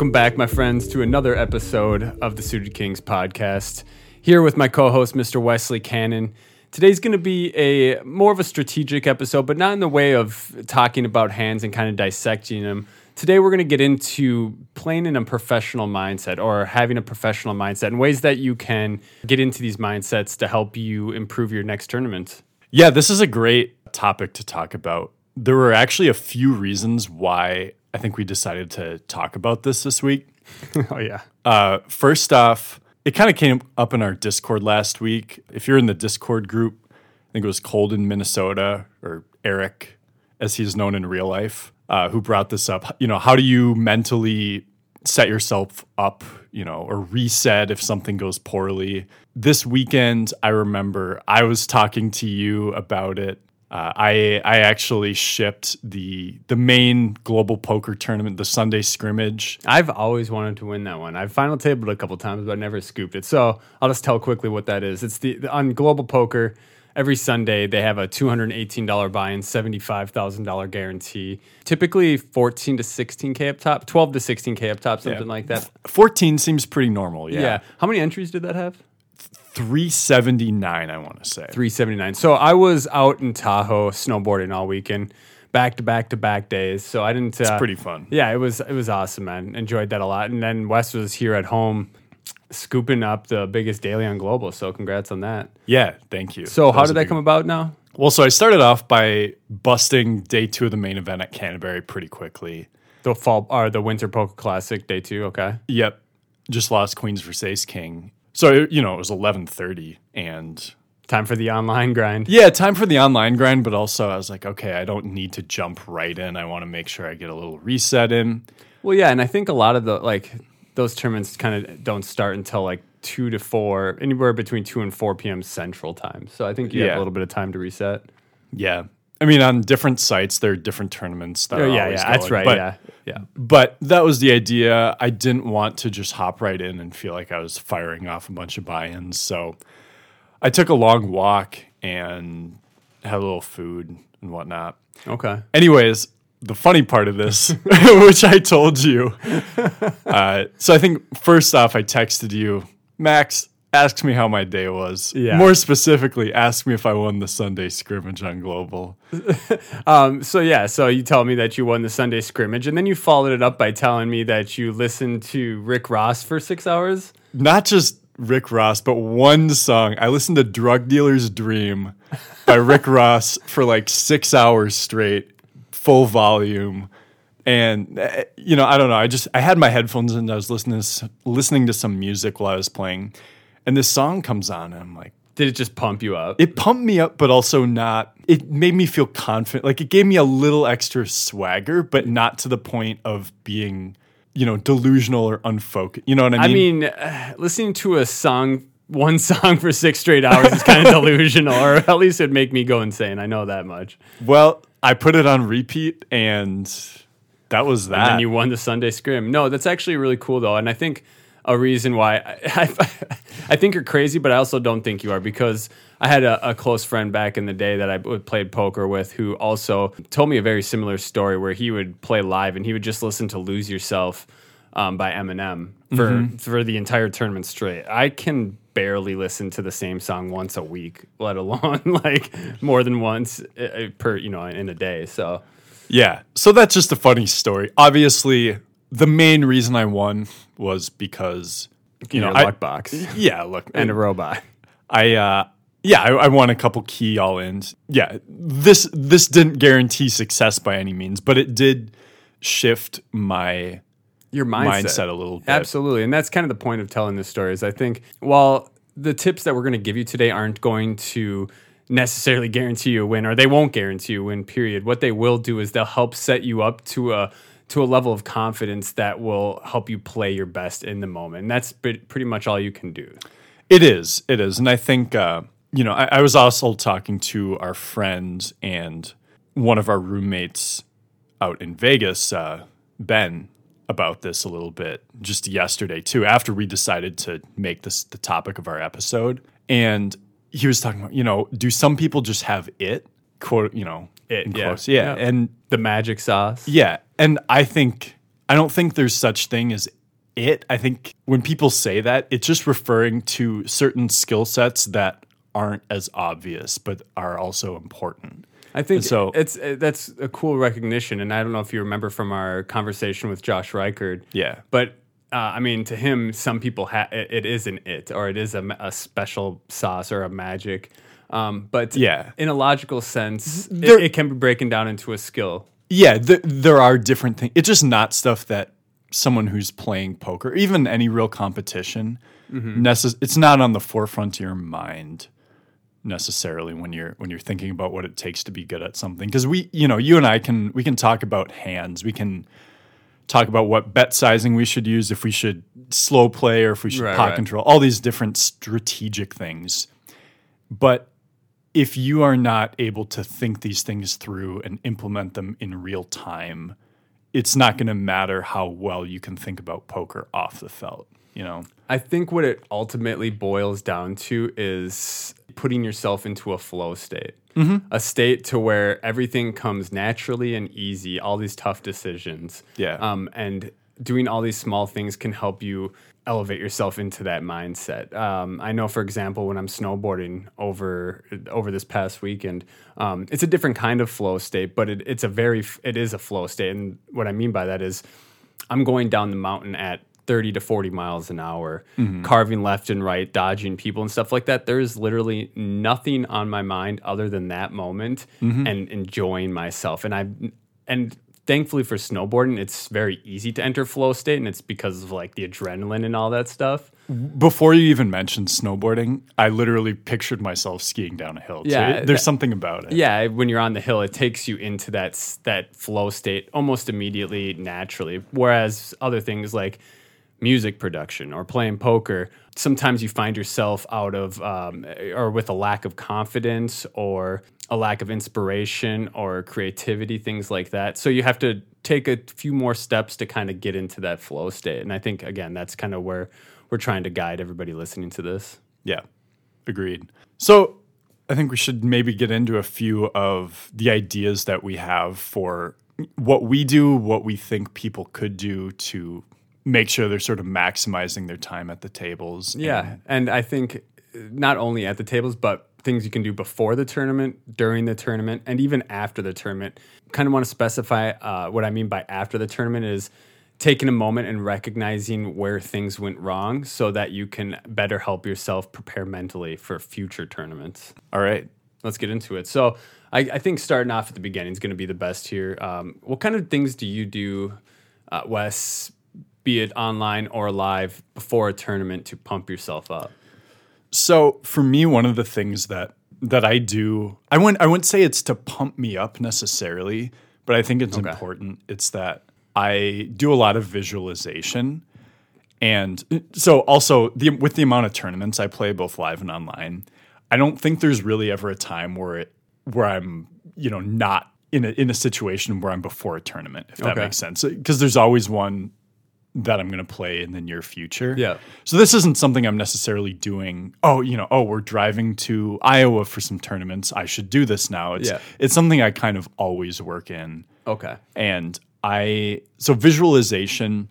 Welcome back, my friends, to another episode of the Suited Kings podcast. Here with my co host, Mr. Wesley Cannon. Today's going to be a more of a strategic episode, but not in the way of talking about hands and kind of dissecting them. Today, we're going to get into playing in a professional mindset or having a professional mindset and ways that you can get into these mindsets to help you improve your next tournament. Yeah, this is a great topic to talk about. There were actually a few reasons why I think we decided to talk about this this week. oh, yeah. Uh, first off, it kind of came up in our Discord last week. If you're in the Discord group, I think it was Cold in Minnesota, or Eric, as he's known in real life, uh, who brought this up. You know, how do you mentally set yourself up, you know, or reset if something goes poorly? This weekend, I remember I was talking to you about it uh, I I actually shipped the the main global poker tournament, the Sunday scrimmage. I've always wanted to win that one. I've final tabled a couple times, but I never scooped it. So I'll just tell quickly what that is. It's the on global poker. Every Sunday they have a two hundred eighteen dollar buy-in, seventy five thousand dollar guarantee. Typically fourteen to sixteen k up top, twelve to sixteen k up top, something yeah. like that. Fourteen seems pretty normal. Yeah. Yeah. How many entries did that have? 379 i want to say 379 so i was out in tahoe snowboarding all weekend back to back to back days. So i didn't uh, it's pretty fun. yeah it was it was awesome man. Enjoyed that a lot. And then wes was here at home scooping up the biggest daily on global. So congrats on that. Yeah thank you. So that how did that come one. about now? Well so i started off by busting day two of the main event at canterbury pretty quickly. The fall or the winter poker classic day two okay. Yep. Just lost queens versus ace king so you know, it was eleven thirty, and time for the online grind. Yeah, time for the online grind. But also, I was like, okay, I don't need to jump right in. I want to make sure I get a little reset in. Well, yeah, and I think a lot of the like those tournaments kind of don't start until like two to four, anywhere between two and four p.m. Central Time. So I think you yeah. have a little bit of time to reset. Yeah, I mean, on different sites, there are different tournaments that oh, yeah, yeah, going. that's right. But, yeah, yeah. But that was the idea. I didn't want to just hop right in and feel like I was firing off a bunch of buy-ins. So I took a long walk and had a little food and whatnot. Okay. Anyways, the funny part of this, which I told you. Uh, so I think first off, I texted you, Max asks me how my day was. Yeah. More specifically, ask me if I won the Sunday scrimmage on Global. um, so yeah, so you tell me that you won the Sunday scrimmage, and then you followed it up by telling me that you listened to Rick Ross for six hours. Not just Rick Ross, but one song. I listened to "Drug Dealer's Dream" by Rick Ross for like six hours straight, full volume and uh, you know i don't know i just i had my headphones and i was listening to, listening to some music while i was playing and this song comes on, and I'm like, did it just pump you up? It pumped me up, but also not. It made me feel confident. Like it gave me a little extra swagger, but not to the point of being, you know, delusional or unfocused. You know what I mean? I mean, uh, listening to a song, one song for six straight hours is kind of delusional, or at least it'd make me go insane. I know that much. Well, I put it on repeat, and that was that. And then you won the Sunday scrim. No, that's actually really cool though, and I think a reason why I, I, I, think you're crazy, but I also don't think you are because I had a, a, close friend back in the day that I played poker with who also told me a very similar story where he would play live and he would just listen to "Lose Yourself" um, by Eminem for mm-hmm. for the entire tournament straight. I can barely listen to the same song once a week, let alone like more than once uh, uh, per you know in a day. So yeah, so that's just a funny story. Obviously, the main reason I won was because you know luck box. Yeah, look, and a robot. I uh, yeah, I, I, won a couple key all ins. Yeah, this this didn't guarantee success by any means, but it did shift my your mindset, mindset a little bit. Absolutely, and that's kind of the point of telling this story. Is I think while the tips that we're going to give you today aren't going to necessarily guarantee you a win, or they won't guarantee you a win. Period. What they will do is they'll help set you up to a to a level of confidence that will help you play your best in the moment. And that's pretty much all you can do. It is. It is. And I think, uh, you know, I, I, was also talking to our friend and one of our roommates out in Vegas, uh, Ben, about this a little bit just yesterday, too, after we decided to make this the topic of our episode. And he was talking about, you know, do some people just have it? Quote, you know, it, yeah. Quotes. yeah. yeah. And the magic sauce. Yeah. And I think I don't think there's such thing as it. I think when people say that, it's just referring to certain skill sets that aren't as obvious but are also important. I think And so- it's uh, that's a cool recognition, and I don't know if you remember from our conversation with Josh Reichard. Yeah. but uh, I mean, to him, some people ha- it, it is an it, or it is a, a special sauce or a magic. Um, but Yeah. in a logical sense, There- it, it can be broken down into a skill. Yeah, th- there are different things. It's just not stuff that someone who's playing poker, even any real competition, necess- it's not on the forefront of your mind necessarily when you're when you're thinking about what it takes to be good at something. Because we, you know, you and I can we can talk about hands. We can talk about what bet sizing we should use, if we should slow play or if we should Right, pot right. control, all these different strategic things. But if you are not able to think these things through and implement them in real time, it's not going to matter how well you can think about poker off the felt, you know? I think what it ultimately boils down to is putting yourself into a flow state, Mm-hmm. a state to where everything comes naturally and easy. All these tough decisions, Yeah. um, and doing all these small things can help you elevate yourself into that mindset. Um, I know, for example, when I'm snowboarding over over this past weekend, um, it's a different kind of flow state, but it, it's a very it is a flow state, and what I mean by that is I'm going down the mountain at 30 to 40 miles an hour, carving left and right, dodging people and stuff like that. There is literally nothing on my mind other than that moment and enjoying myself. And I and thankfully for snowboarding, it's very easy to enter flow state, and it's because of like the adrenaline and all that stuff. Before you even mentioned snowboarding, I literally pictured myself skiing down a hill. Yeah, it- there's that- something about it. Yeah, when you're on the hill, it takes you into that that flow state almost immediately, naturally. Whereas other things like music production or playing poker, sometimes you find yourself out of um, or with a lack of confidence or a lack of inspiration or creativity, things like that. So you have to take a few more steps to kind of get into that flow state. And I think again, that's kind of where we're trying to guide everybody listening to this. Yeah, agreed. So I think we should maybe get into a few of the ideas that we have for what we do, what we think people could do to make sure they're sort of maximizing their time at the tables. Yeah, and I think uh, not only at the tables, but things you can do before the tournament, during the tournament, and even after the tournament. Kind of want to specify uh, what I mean by after the tournament is taking a moment and recognizing where things went wrong, so that you can better help yourself prepare mentally for future tournaments. All right. Let's get into it. So I, I think starting off at the beginning is going to be the best here. Um, what kind of things do you do, uh, Wes, be it online or live, before a tournament to pump yourself up? So for me, one of the things that that I do, I wouldn't I wouldn't say it's to pump me up necessarily, but I think it's important. It's that I do a lot of visualization. And so also the with the amount of tournaments I play both live and online, I don't think there's really ever a time where it where I'm, you know, not in a in a situation where I'm before a tournament, if that Okay. makes sense. Because there's always one that I'm going to play in the near future. Yeah. So this isn't something I'm necessarily doing. Oh, you know, oh, we're driving to Iowa for some tournaments. I should do this now. It's Yeah. it's something I kind of always work in. Okay. And I so visualization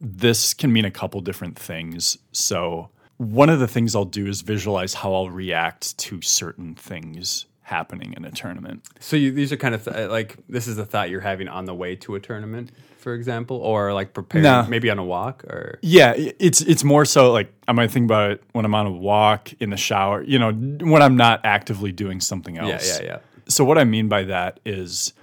this can mean a couple different things. So one of the things I'll do is visualize how I'll react to certain things happening in a tournament. So you, these are kind of th- uh, like this is a thought you're having on the way to a tournament, for example, or like preparing maybe on a walk or Yeah, it's it's more so like I might think about it when I'm on a walk, in the shower, you know, when I'm not actively doing something yeah, else. yeah, yeah. So what I mean by that is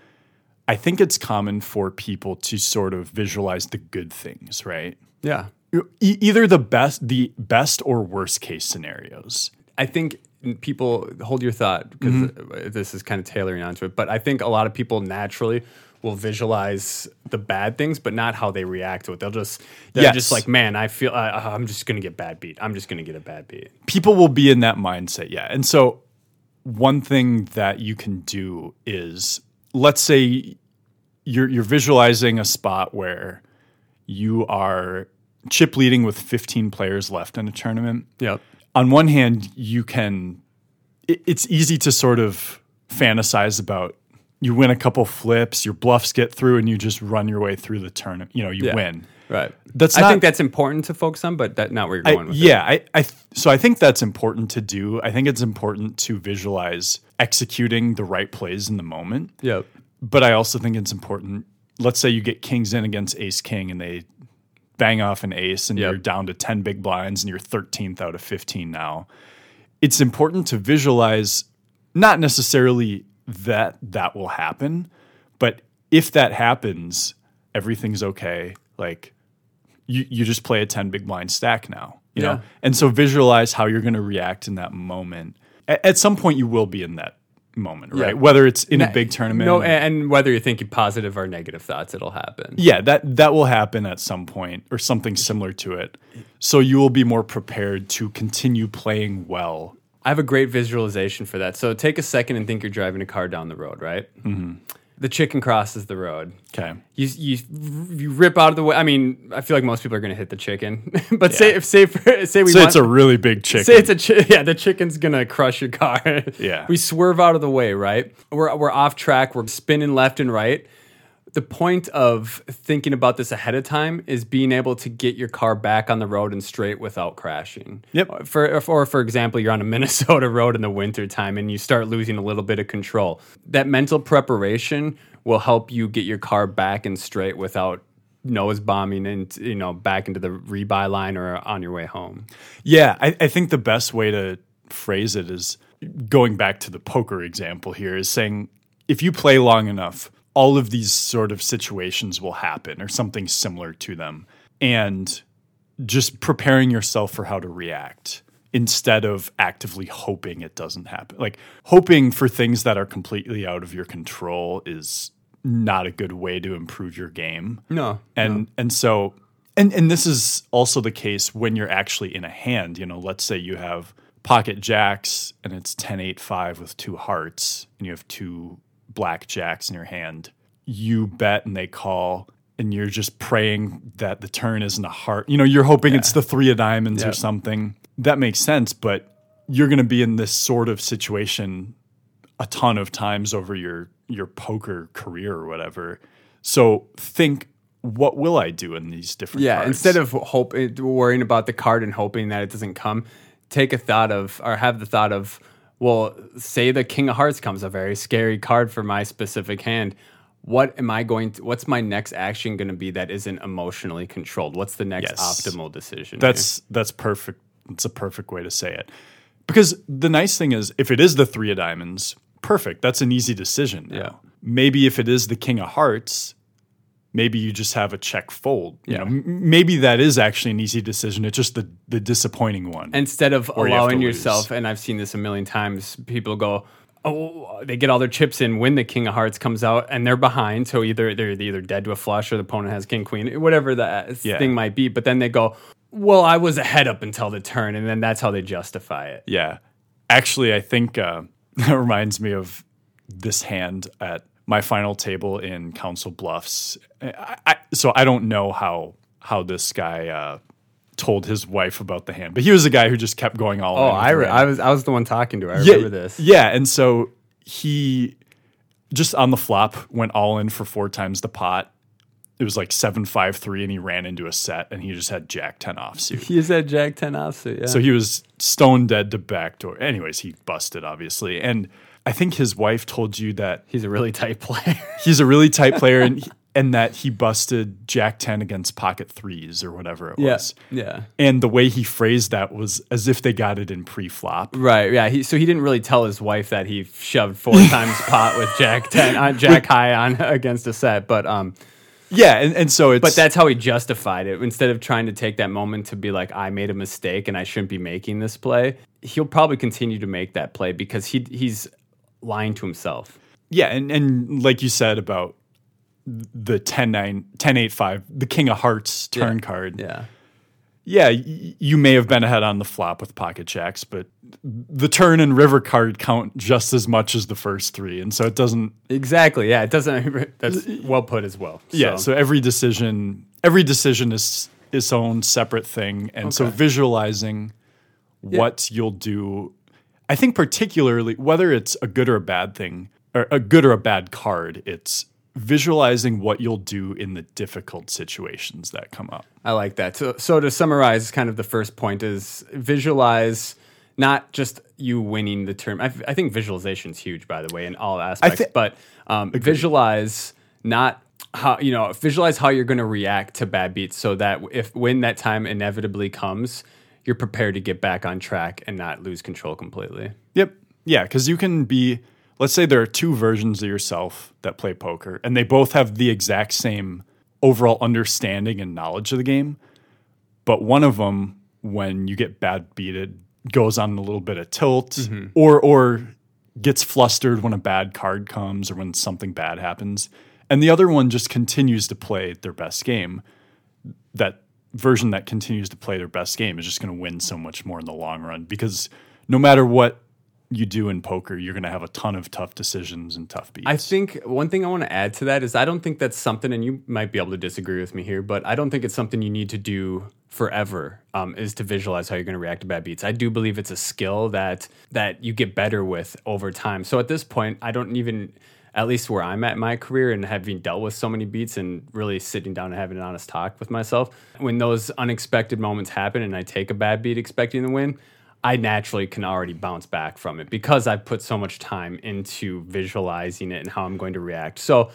I think it's common for people to sort of visualize the good things, right? Yeah. E- either the best the best or worst case scenarios. I think people hold your thought because mm-hmm. this is kind of tailoring onto it, but I think a lot of people naturally will visualize the bad things, but not how they react to it. They'll just they're Yes. just like, man, I feel I'm just gonna get bad beat. I'm just gonna get a bad beat. people will be in that mindset, yeah. And so one thing that you can do is let's say you're you're visualizing a spot where you are chip leading with 15 players left in a tournament. Yep. On one hand, you can it, it's easy to sort of fantasize about you win a couple flips, your bluffs get through, and you just run your way through the tournament. You know, you Yeah. win. Right. That's I not- think that's important to focus on, but that's not where you're I- going with it. yeah, I, I th- so I think that's important to do. I think it's important to visualize executing the right plays in the moment. Yep. But I also think it's important. Let's say you get kings in against ace king and they bang off an ace and Yep. you're down to 10 big blinds and you're 13th out of 15 now. It's important to visualize not necessarily that that will happen, but if that happens, everything's okay. Like you, you just play a 10 big blind stack now, you Yeah. know? And so visualize how you're going to react in that moment. A- at some point, you will be in that moment, right? Whether it's in a big tournament. No, and whether you're thinking positive or negative thoughts, it'll happen. yeah, that that will happen at some point or something similar to it. So you will be more prepared to continue playing well. I have a great visualization for that. So take a second and think you're driving a car down the road, right? Mm-hmm. The chicken crosses the road. Okay. You, you you rip out of the way. I mean, I feel like most people are going to hit the chicken, but say if say for, say we So want, it's a really big chicken. say it's a chi- yeah the chicken's gonna crush your car. Yeah. we swerve out of the way, right? We're we're off track. We're spinning left and right. The point of thinking about this ahead of time is being able to get your car back on the road and straight without crashing. Yep. Uh, for or for example, you're on a Minnesota road in the wintertime and you start losing a little bit of control. That mental preparation will help you get your car back and straight without nose bombing and you know back into the rebuy line or on your way home. Yeah, I, I think the best way to phrase it is going back to the poker example here is saying if you play long enough, all of these sort of situations will happen or something similar to them. And just preparing yourself for how to react instead of actively hoping it doesn't happen. Like hoping for things that are completely out of your control is not a good way to improve your game No. and and so and and this is also the case when you're actually in a hand you know let's say you have pocket jacks and it's 10 8 5 with two hearts and you have two black jacks in your hand you bet and they call and you're just praying that the turn isn't a heart you know you're hoping it's the three of diamonds or something that makes sense but you're going to be in this sort of situation a ton of times over your your poker career or whatever. So think, what will I do in these different? Yeah, cards? instead of hope eh, worrying about the card and hoping that it doesn't come, take a thought of or have the thought of, well, say the King of Hearts comes, a very scary card for my specific hand. What am I going to what's my next action going to be that isn't emotionally controlled? What's the next Yes. optimal decision? that's that's perfect. It's a perfect way to say it. Because the nice thing is, if it is the three of diamonds, perfect. That's an easy decision. now. Yeah. Maybe if it is the king of hearts, maybe you just have a check fold. You Yeah. know, m- maybe that is actually an easy decision. It's just the the disappointing one. instead of you allowing lose. yourself and i've seen this a million times people go oh they get all their chips in when the king of hearts comes out and they're behind so either they're either dead to a flush or the opponent has king queen whatever that Yeah. thing might be but then they go well i was ahead up until the turn and then that's how they justify it Yeah. Actually, I think uh, that reminds me of this hand at my final table in Council Bluffs. I, I, so I don't know how how this guy uh, told his wife about the hand, but he was a guy who just kept going all oh. I, re- I was i was the one talking to her i yeah, remember this Yeah, and so he just on the flop went all in for four times the pot. It was like seven five three, and he ran into a set, and he just had Jack ten offsuit. he said jack 10 offsuit yeah So he was stone dead to backdoor. Anyways, he busted obviously, and I think his wife told you that he's a really tight player he's a really tight player, and and that he busted Jack ten against pocket threes or whatever it yeah was. yeah And the way he phrased that was as if they got it in pre-flop. Right, yeah. He, so he didn't really tell his wife that he shoved four times pot with Jack ten, uh, Jack high on against a set, but um, Yeah, and, and so it's but that's how he justified it. Instead of trying to take that moment to be like, I made a mistake and I shouldn't be making this play, he'll probably continue to make that play because he he's lying to himself. yeah, and and like you said about the 10 9 10 8 5 the king of hearts turn Yeah. card Yeah, yeah, y- you may have been ahead on the flop with pocket jacks, but the turn and river card count just as much as the first three, and so it doesn't. exactly. Yeah, it doesn't. That's well put as well. Yeah, so every decision, every decision is its own separate thing, and so Okay. visualizing what you'll do, I think particularly whether it's a good or a bad thing, or a good or a bad card. It's visualizing what you'll do in the difficult situations that come up. I like that. So, so to summarize, kind of the first point is visualize not just you winning the term. I, I think visualization is huge, by the way, in all aspects. thi- but um, visualize not how you know visualize how you're going to react to bad beats, so that if when that time inevitably comes, you're prepared to get back on track and not lose control completely. Yep. Yeah, because you can be, let's say there are two versions of yourself that play poker, and they both have the exact same overall understanding and knowledge of the game. But one of them, when you get bad beated, goes on a little bit of tilt mm-hmm. or or gets flustered when a bad card comes or when something bad happens. And the other one just continues to play their best game. That version that continues to play their best game is just going to win so much more in the long run because no matter what you do in poker, you're going to have a ton of tough decisions and tough beats. I think one thing I want to add to that is I don't think that's something, and you might be able to disagree with me here, but I don't think it's something you need to do forever. Um, is to visualize how you're going to react to bad beats. I do believe it's a skill that that you get better with over time. So at this point, I don't even, at least where I'm at in my career and having dealt with so many beats and really sitting down and having an honest talk with myself, when those unexpected moments happen and I take a bad beat expecting to win. I naturally can already bounce back from it because I've put so much time into visualizing it and how I'm going to react. So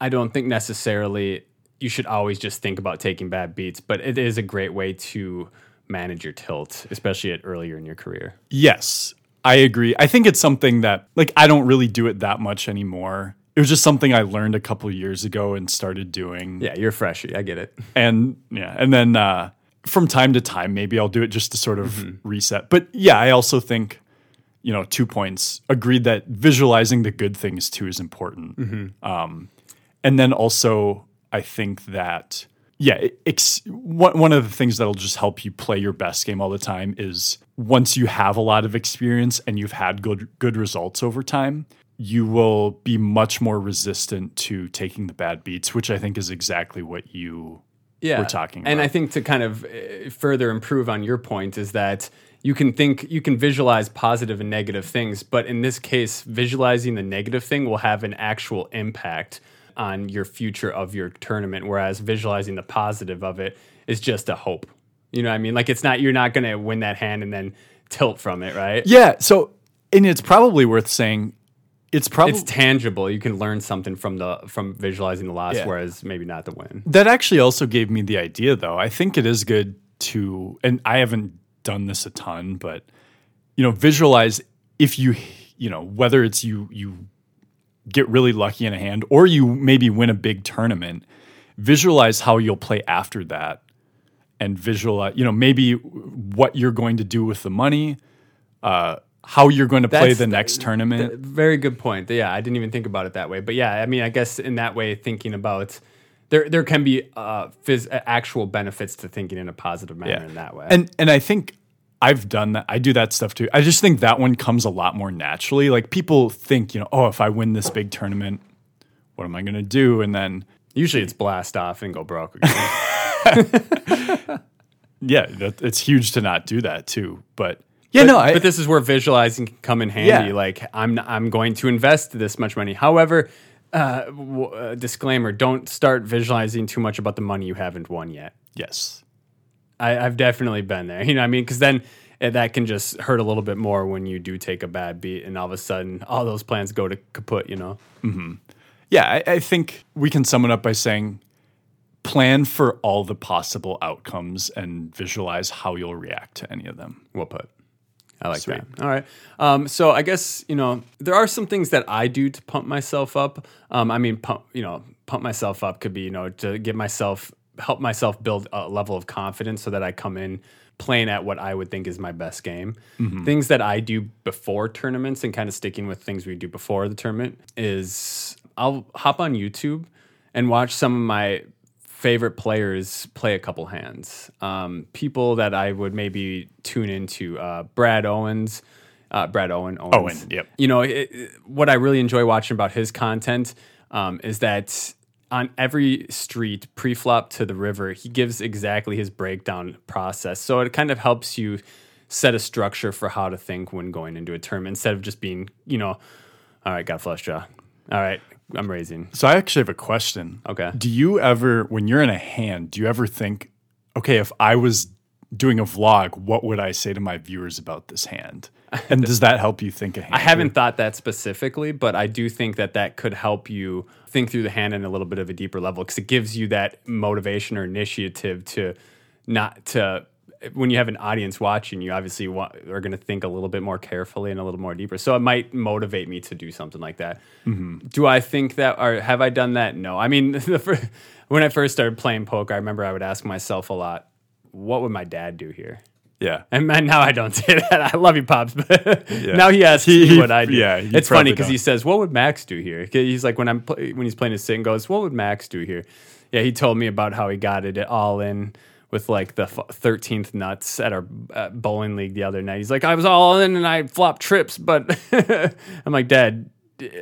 I don't think necessarily you should always just think about taking bad beats, but it is a great way to manage your tilt, especially at earlier in your career. Yes, I agree. I think it's something that like I don't really do it that much anymore. It was just something I learned a couple years ago and started doing. Yeah, you're freshy. I get it. And yeah, and then uh from time to time maybe I'll do it just to sort of reset. But yeah, I also think you know, two points. Agreed that visualizing the good things too is important. Um, and then also, I think that yeah, ex- one one of the things that'll just help you play your best game all the time is once you have a lot of experience and you've had good good results over time, you will be much more resistant to taking the bad beats, which I think is exactly what you yeah. we're talking And. I think to kind of uh, further improve on your point is that you can think, you can visualize positive and negative things, but in this case, visualizing the negative thing will have an actual impact on your future of your tournament, whereas visualizing the positive of it is just a hope. You know what I mean? Like it's not, you're not going to win that hand and then tilt from it, right? Yeah. So, and it's probably worth saying it's probably It's tangible. You can learn something from the from visualizing the loss, Yeah. whereas maybe not the win. that actually also gave me the idea, though. I think it is good to, and I haven't done this a ton, but you know, visualize if you, you know, whether it's you you get really lucky in a hand or you maybe win a big tournament, visualize how you'll play after that, and visualize, you know, maybe what you're going to do with the money, uh, how you're going to play That's the the- next tournament. Very good point. Yeah, I didn't even think about it that way. But yeah, I mean, I guess in that way, thinking about there, there can be uh, phys- actual benefits to thinking in a positive manner in that way. And and I think I've done that. I do that stuff too. I just think that one comes a lot more naturally. Like people think, you know, oh, if I win this big tournament, what am I going to do? And then usually, it's blast off and go broke. Again. yeah, that, it's huge to not do that too. But yeah, no, I, but this is where visualizing can come in handy. Yeah. Like I'm, I'm going to invest this much money. However, uh, w- uh, disclaimer: don't start visualizing too much about the money you haven't won yet. yes, I, I've definitely been there. You know what I mean? Because then eh, that can just hurt a little bit more when you do take a bad beat and all of a sudden all those plans go to kaput, you know? yeah, I, I think we can sum it up by saying plan for all the possible outcomes and visualize how you'll react to any of them. Well put. I like Sweet. that. All right. Um, so I guess, you know, there are some things that I do to pump myself up. Um, I mean, pump, you know, pump myself up could be, you know, to get myself, help myself build a level of confidence so that I come in playing at what I would think is my best game. Things that I do before tournaments and kind of sticking with things we do before the tournament is I'll hop on YouTube and watch some of my favorite players play a couple hands. Um, people that I would maybe tune into uh, Brad Owens, uh, Brad Owen, Owens. Owen, yep. You know it, it- what I really enjoy watching about his content um, is that on every street pre-flop to the river, he gives exactly his breakdown process. So it kind of helps you set a structure for how to think when going into a term instead of just being, you know, All right, got flush draw. All right, I'm raising. So I actually have a question. Okay. Do you ever, when you're in a hand, do you ever think, okay, if I was doing a vlog, what would I say to my viewers about this hand? And does that help you think ahead? I haven't thought that specifically, but I do think that that could help you think through the hand in a little bit of a deeper level because it gives you that motivation or initiative to not to when you have an audience watching you obviously wa- are going to think a little bit more carefully and a little more deeper. So it might motivate me to do something like that. Mm-hmm. Do i think that or have i done that? No. I mean the fir- when i first started playing poker i remember i would ask myself a lot what would my dad do here Yeah. and man, now I don't say that. I love you, pops, but now he asks He- me what I do. yeah, it's funny because he says, "What would Max do here?" He's like when I'm pl- when he's playing his sit and goes, "What would Max do here?" Yeah, he told me about how he got it all in with like the thirteenth nuts at our uh, bowling league the other night. He's like, "I was all in and I flopped trips," but I'm like, "Dad."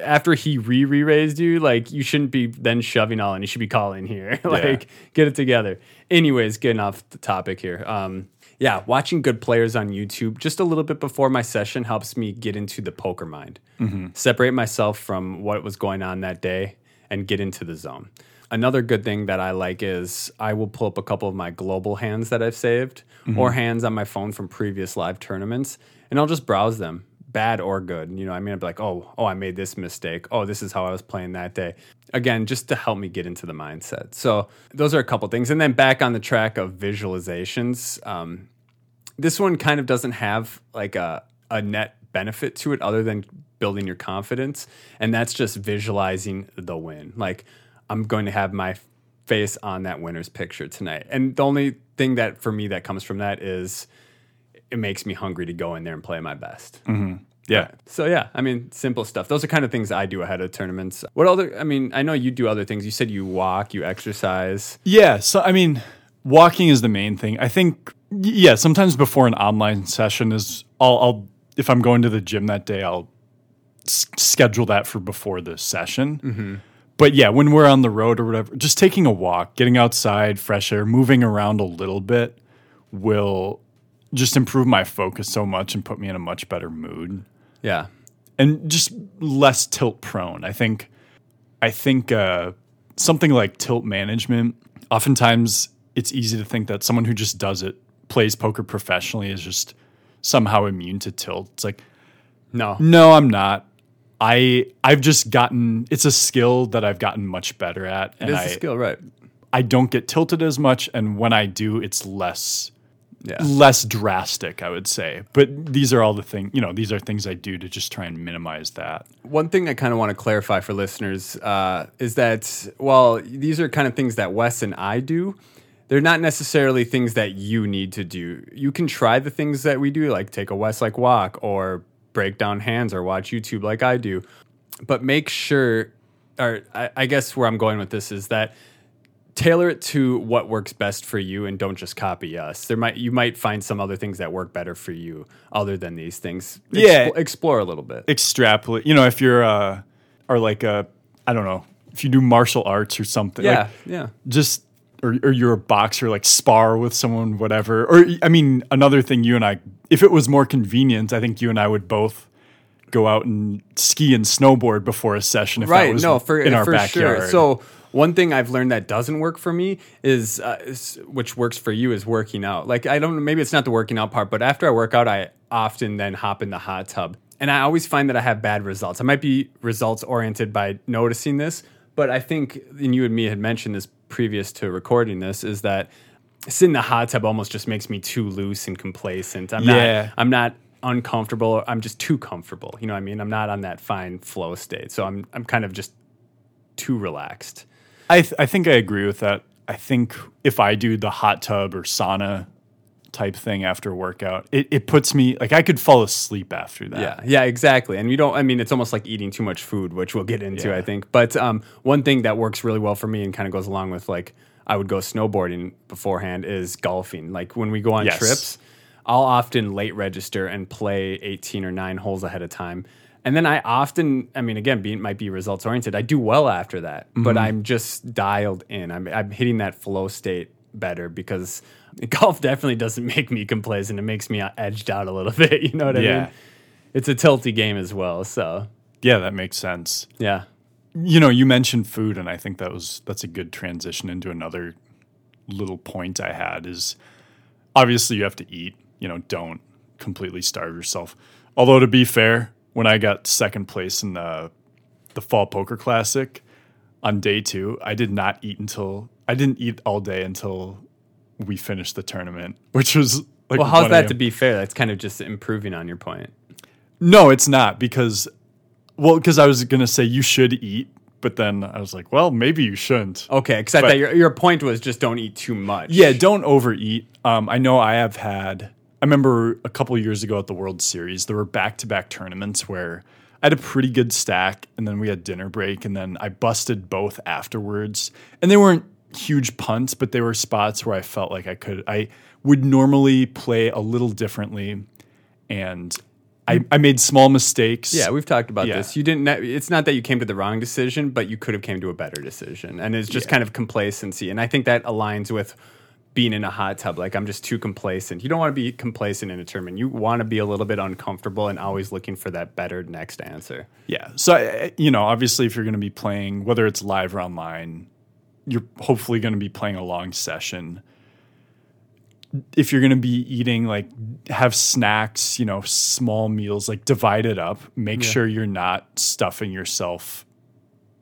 After he re re raised you, like you shouldn't be then shoving all in. You should be calling here. like get it together. Anyways, getting off the topic here. Um, yeah, watching good players on YouTube just a little bit before my session helps me get into the poker mind, mm-hmm. separate myself from what was going on that day, and get into the zone. Another good thing that I like is I will pull up a couple of my global hands that I've saved mm-hmm. or hands on my phone from previous live tournaments, and I'll just browse them, bad or good. You know, I mean, I'd be like, oh, oh, I made this mistake. Oh, this is how I was playing that day. Again, just to help me get into the mindset. So those are a couple things, and then back on the track of visualizations. Um, this one kind of doesn't have like a, a net benefit to it other than building your confidence and that's just visualizing the win like i'm going to have my face on that winner's picture tonight and the only thing that for me that comes from that is it makes me hungry to go in there and play my best mm-hmm. Yeah. so yeah i mean simple stuff those are kind of things i do ahead of tournaments what other i mean i know you do other things you said you walk you exercise Yeah. So, I mean, walking is the main thing. I think, yeah, sometimes before an online session is, I'll, I'll if I'm going to the gym that day, I'll s- schedule that for before the session. Mm-hmm. But yeah, when we're on the road or whatever, just taking a walk, getting outside, fresh air, moving around a little bit will just improve my focus so much and put me in a much better mood yeah and just less tilt prone. I think I think uh, something like tilt management. Oftentimes, it's easy to think that someone who just does it, plays poker professionally, is just somehow immune to tilt. It's like, no no, I'm not. I I've just gotten. It's a skill that I've gotten much better at, and it's I a skill right I don't get tilted as much. And when I do, it's less yeah less drastic, I would say. But these are all the thing. You know, these are things I do to just try and minimize that. One thing I kind of want to clarify for listeners uh, is that while these are kind of things that Wes and I do, they're not necessarily things that you need to do. You can try the things that we do, like take a Wes like walk or break down hands or watch YouTube like I do. But make sure, or I, I guess where I'm going with this is that tailor it to what works best for you and don't just copy us. There might you might find some other things that work better for you other than these things. Yeah. Explore a little bit. extrapolate. You know, if you're uh, or like a, I don't know, if you do martial arts or something. Yeah, like, yeah. just or, or you're a boxer, like spar with someone, whatever. Or I mean, another thing, you and I, if it was more convenient, I think you and I would both go out and ski and snowboard before a session. If that right was no for, in our for backyard. sure so one thing i've learned that doesn't work for me is, uh, is which works for you is working out. Like i don't maybe it's not the working out part but after i work out i often then hop in the hot tub. And i always find that i have bad results. I might be results oriented by noticing this but i think and you and me had mentioned this previous to recording this is that sitting in the hot tub almost just makes me too loose and complacent. I'm Yeah. not i'm not uncomfortable. I'm just too comfortable. You know what i mean? I'm not on that fine flow state. So i'm i'm kind of just too relaxed I th- I think I agree with that. I think if I do the hot tub or sauna type thing after workout, it, it puts me like I could fall asleep after that. yeah yeah exactly and you don't i mean it's almost like eating too much food which we'll get into Yeah. i think but um, one thing that works really well for me and kind of goes along with like i would go snowboarding beforehand is golfing like when we go on Yes. trips i'll often late register and play 18 or 9 holes ahead of time and then i often i mean again being might be results oriented i do well after that Mm-hmm. but i'm just dialed in I'm, I'm hitting that flow state better because golf definitely doesn't make me complacent it makes me edged out a little bit you know what i Yeah. mean it's a tilty game as well so Yeah, that makes sense. Yeah. You know, you mentioned food, and I think that was that's a good transition into another little point I had is obviously you have to eat. You know, don't completely starve yourself. Although to be fair, when I got second place in the the fall poker classic on day two, I did not eat until I didn't eat all day until we finished the tournament, which was like Well, how's that to be fair? That's kind of just improving on your point. No, it's not because, well, because I was gonna say you should eat, but then I was like, well, maybe you shouldn't. Okay, because I But- thought your, your point was just don't eat too much. Yeah, don't overeat. Um, I know I have had. I remember a couple years ago at the World Series, there were back-to-back tournaments where I had a pretty good stack, and then we had dinner break, and then I busted both afterwards, and they weren't huge punts, but they were spots where I felt like I could. I would normally play a little differently, and I, I made small mistakes. Yeah, we've talked about Yeah. this. You didn't. It's not that you came to the wrong decision, but you could have came to a better decision, and it's just kind of complacency. And I think that aligns with being in a hot tub. Like I'm just too complacent. You don't want to be complacent in a tournament. You want to be a little bit uncomfortable and always looking for that better next answer. Yeah. So, you know, obviously, if you're going to be playing, whether it's live or online, you're hopefully going to be playing a long session. If you're going to be eating, like, have snacks, you know, small meals, like, divide it up. Make sure you're not stuffing yourself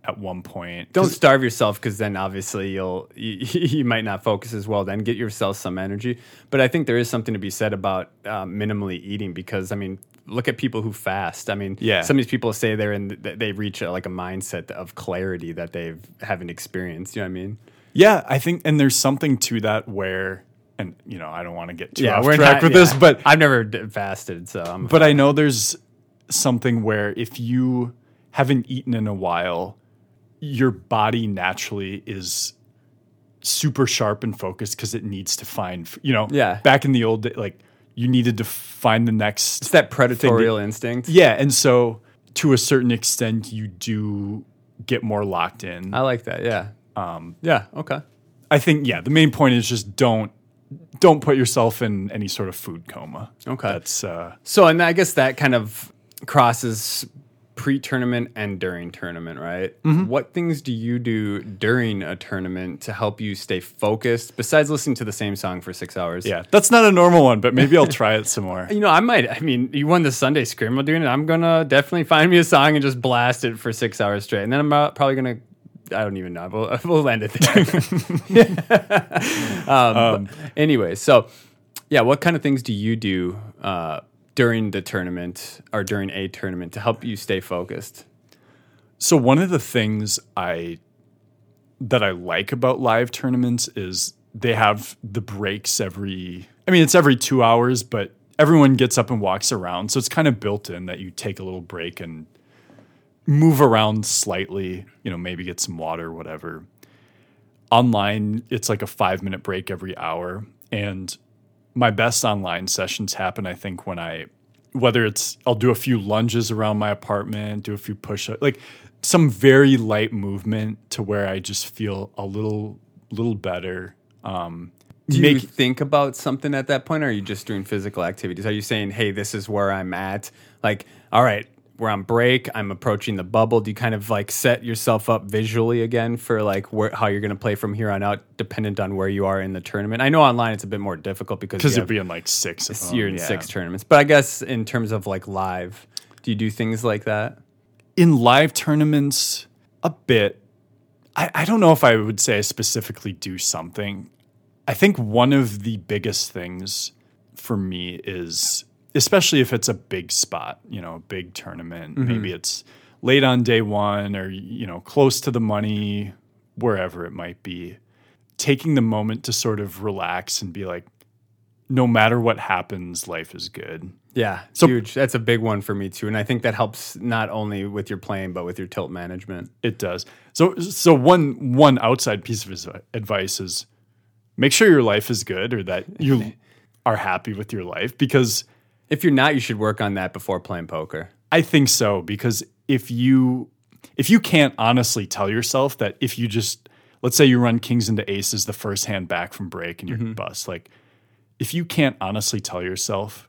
at one point. Don't starve yourself because then obviously you'll you, you might not focus as well. Then get yourself some energy. But I think there is something to be said about uh, minimally eating because I mean, look at people who fast. I mean, Yeah. some of these people say they're in th- they reach a, like a mindset of clarity that they've haven't experienced. You know what I mean? Yeah, I think, and there's something to that where, and, you know, I don't want to get too off we're track not- with yeah. this, but I've never fasted, so I'm But I know there's something where if you haven't eaten in a while, your body naturally is super sharp and focused because it needs to find, you know, Yeah. back in the old day, like you needed to find the next. it's that predatorial instinct. Yeah. And so to a certain extent, you do get more locked in. I like that. Yeah. Um. Yeah. Okay. I think, yeah, the main point is just don't. Don't put yourself in any sort of food coma. Okay. That's uh So, and I guess that kind of crosses pre-tournament and during tournament, right? Mm-hmm. What things do you do during a tournament to help you stay focused besides listening to the same song for 6 hours? yeah, that's not a normal one, but maybe I'll try it some more. You know, I might. I mean, you won the Sunday scrim while doing it. I'm gonna definitely find me a song and just blast it for six hours straight, and then I'm probably gonna. I don't even know. We'll, we'll end it there. um, but anyway, so yeah, what kind of things do you do uh, during the tournament or during a tournament to help you stay focused? So one of the things I that I like about live tournaments is they have the breaks every I mean it's every 2 hours but everyone gets up and walks around so it's kind of built in that you take a little break and move around slightly, you know, maybe get some water whatever. Online it's like a 5 minute break every hour and my best online sessions happen I think when I whether it's I'll do a few lunges around my apartment, do a few push ups, like some very light movement to where I just feel a little little better. Um, Do you make think about something at that point, or are you just doing physical activities? Are you saying, "Hey, this is where I'm at"? Like, all right, we're on break. I'm approaching the bubble. Do you kind of like set yourself up visually again for like where, how you're going to play from here on out, dependent on where you are in the tournament? I know online it's a bit more difficult because because you it'd have- be like six. Of them, you're in yeah. six tournaments. But I guess in terms of like live, do you do things like that? in live tournaments a bit. I, I don't know if I would say I specifically do something. I think one of the biggest things for me is, especially if it's a big spot, you know, a big tournament, mm-hmm. maybe it's late on day one or, you know, close to the money, wherever it might be, taking the moment to sort of relax and be like, no matter what happens, life is good. Yeah, So- huge. That's a big one for me too, and I think that helps not only with your playing but with your tilt management. It does. So so one one outside piece of advice is make sure your life is good or that you are happy with your life because If you're not, you should work on that before playing poker. I think so because if you if you can't honestly tell yourself that if you just let's say you run kings into aces the first hand back from break and you're mm-hmm. bust like if you can't honestly tell yourself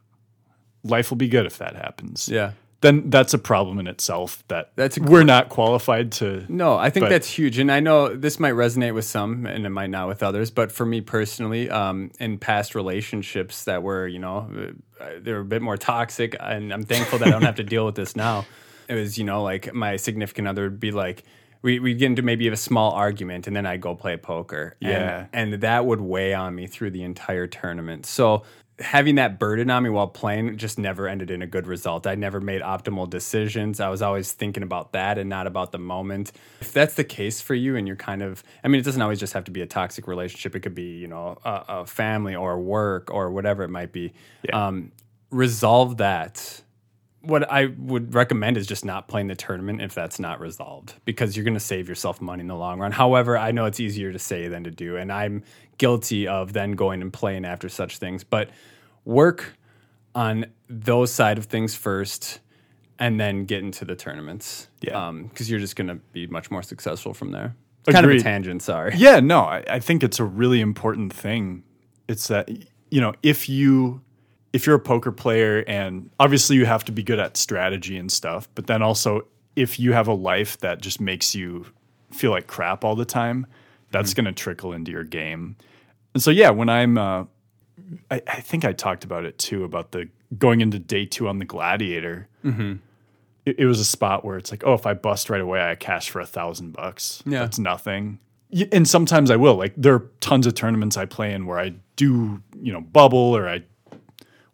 life will be good if that happens Yeah. Then that's a problem in itself that That's we're not qualified to. No, I think But- that's huge, and I know this might resonate with some, and it might not with others. But for me personally, um, in past relationships that were, you know, uh, they were a bit more toxic, and I'm thankful that I don't have to deal with this now. It was, you know, like my significant other would be like, we we get into maybe a small argument, and then I'd go play poker, Yeah. and, and that would weigh on me through the entire tournament. So having that burden on me while playing just never ended in a good result. I never made optimal decisions. I was always thinking about that and not about the moment. If that's the case for you and you're kind of, I mean, it doesn't always just have to be a toxic relationship. It could be, you know, a, a family or work or whatever it might be. Um, resolve that. What I would recommend is just not playing the tournament if that's not resolved because you're going to save yourself money in the long run. However, I know it's easier to say than to do. And I'm guilty of then going and playing after such things. But work on those side of things first and then get into the tournaments. Yeah. Um, because you're just going to be much more successful from there. Kind of a tangent, sorry. Yeah, no, I, I think it's a really important thing. It's that you know if you if you're a poker player and obviously you have to be good at strategy and stuff, but then also if you have a life that just makes you feel like crap all the time, that's going to trickle into your game. And so yeah, when I'm uh, I, I think I talked about it too about the going into day two on the Gladiator. It, it was a spot where it's like, oh, if I bust right away, I cash for a thousand bucks. Yeah. that's nothing. And sometimes I will. Like there are tons of tournaments I play in where I do, you know, bubble or I,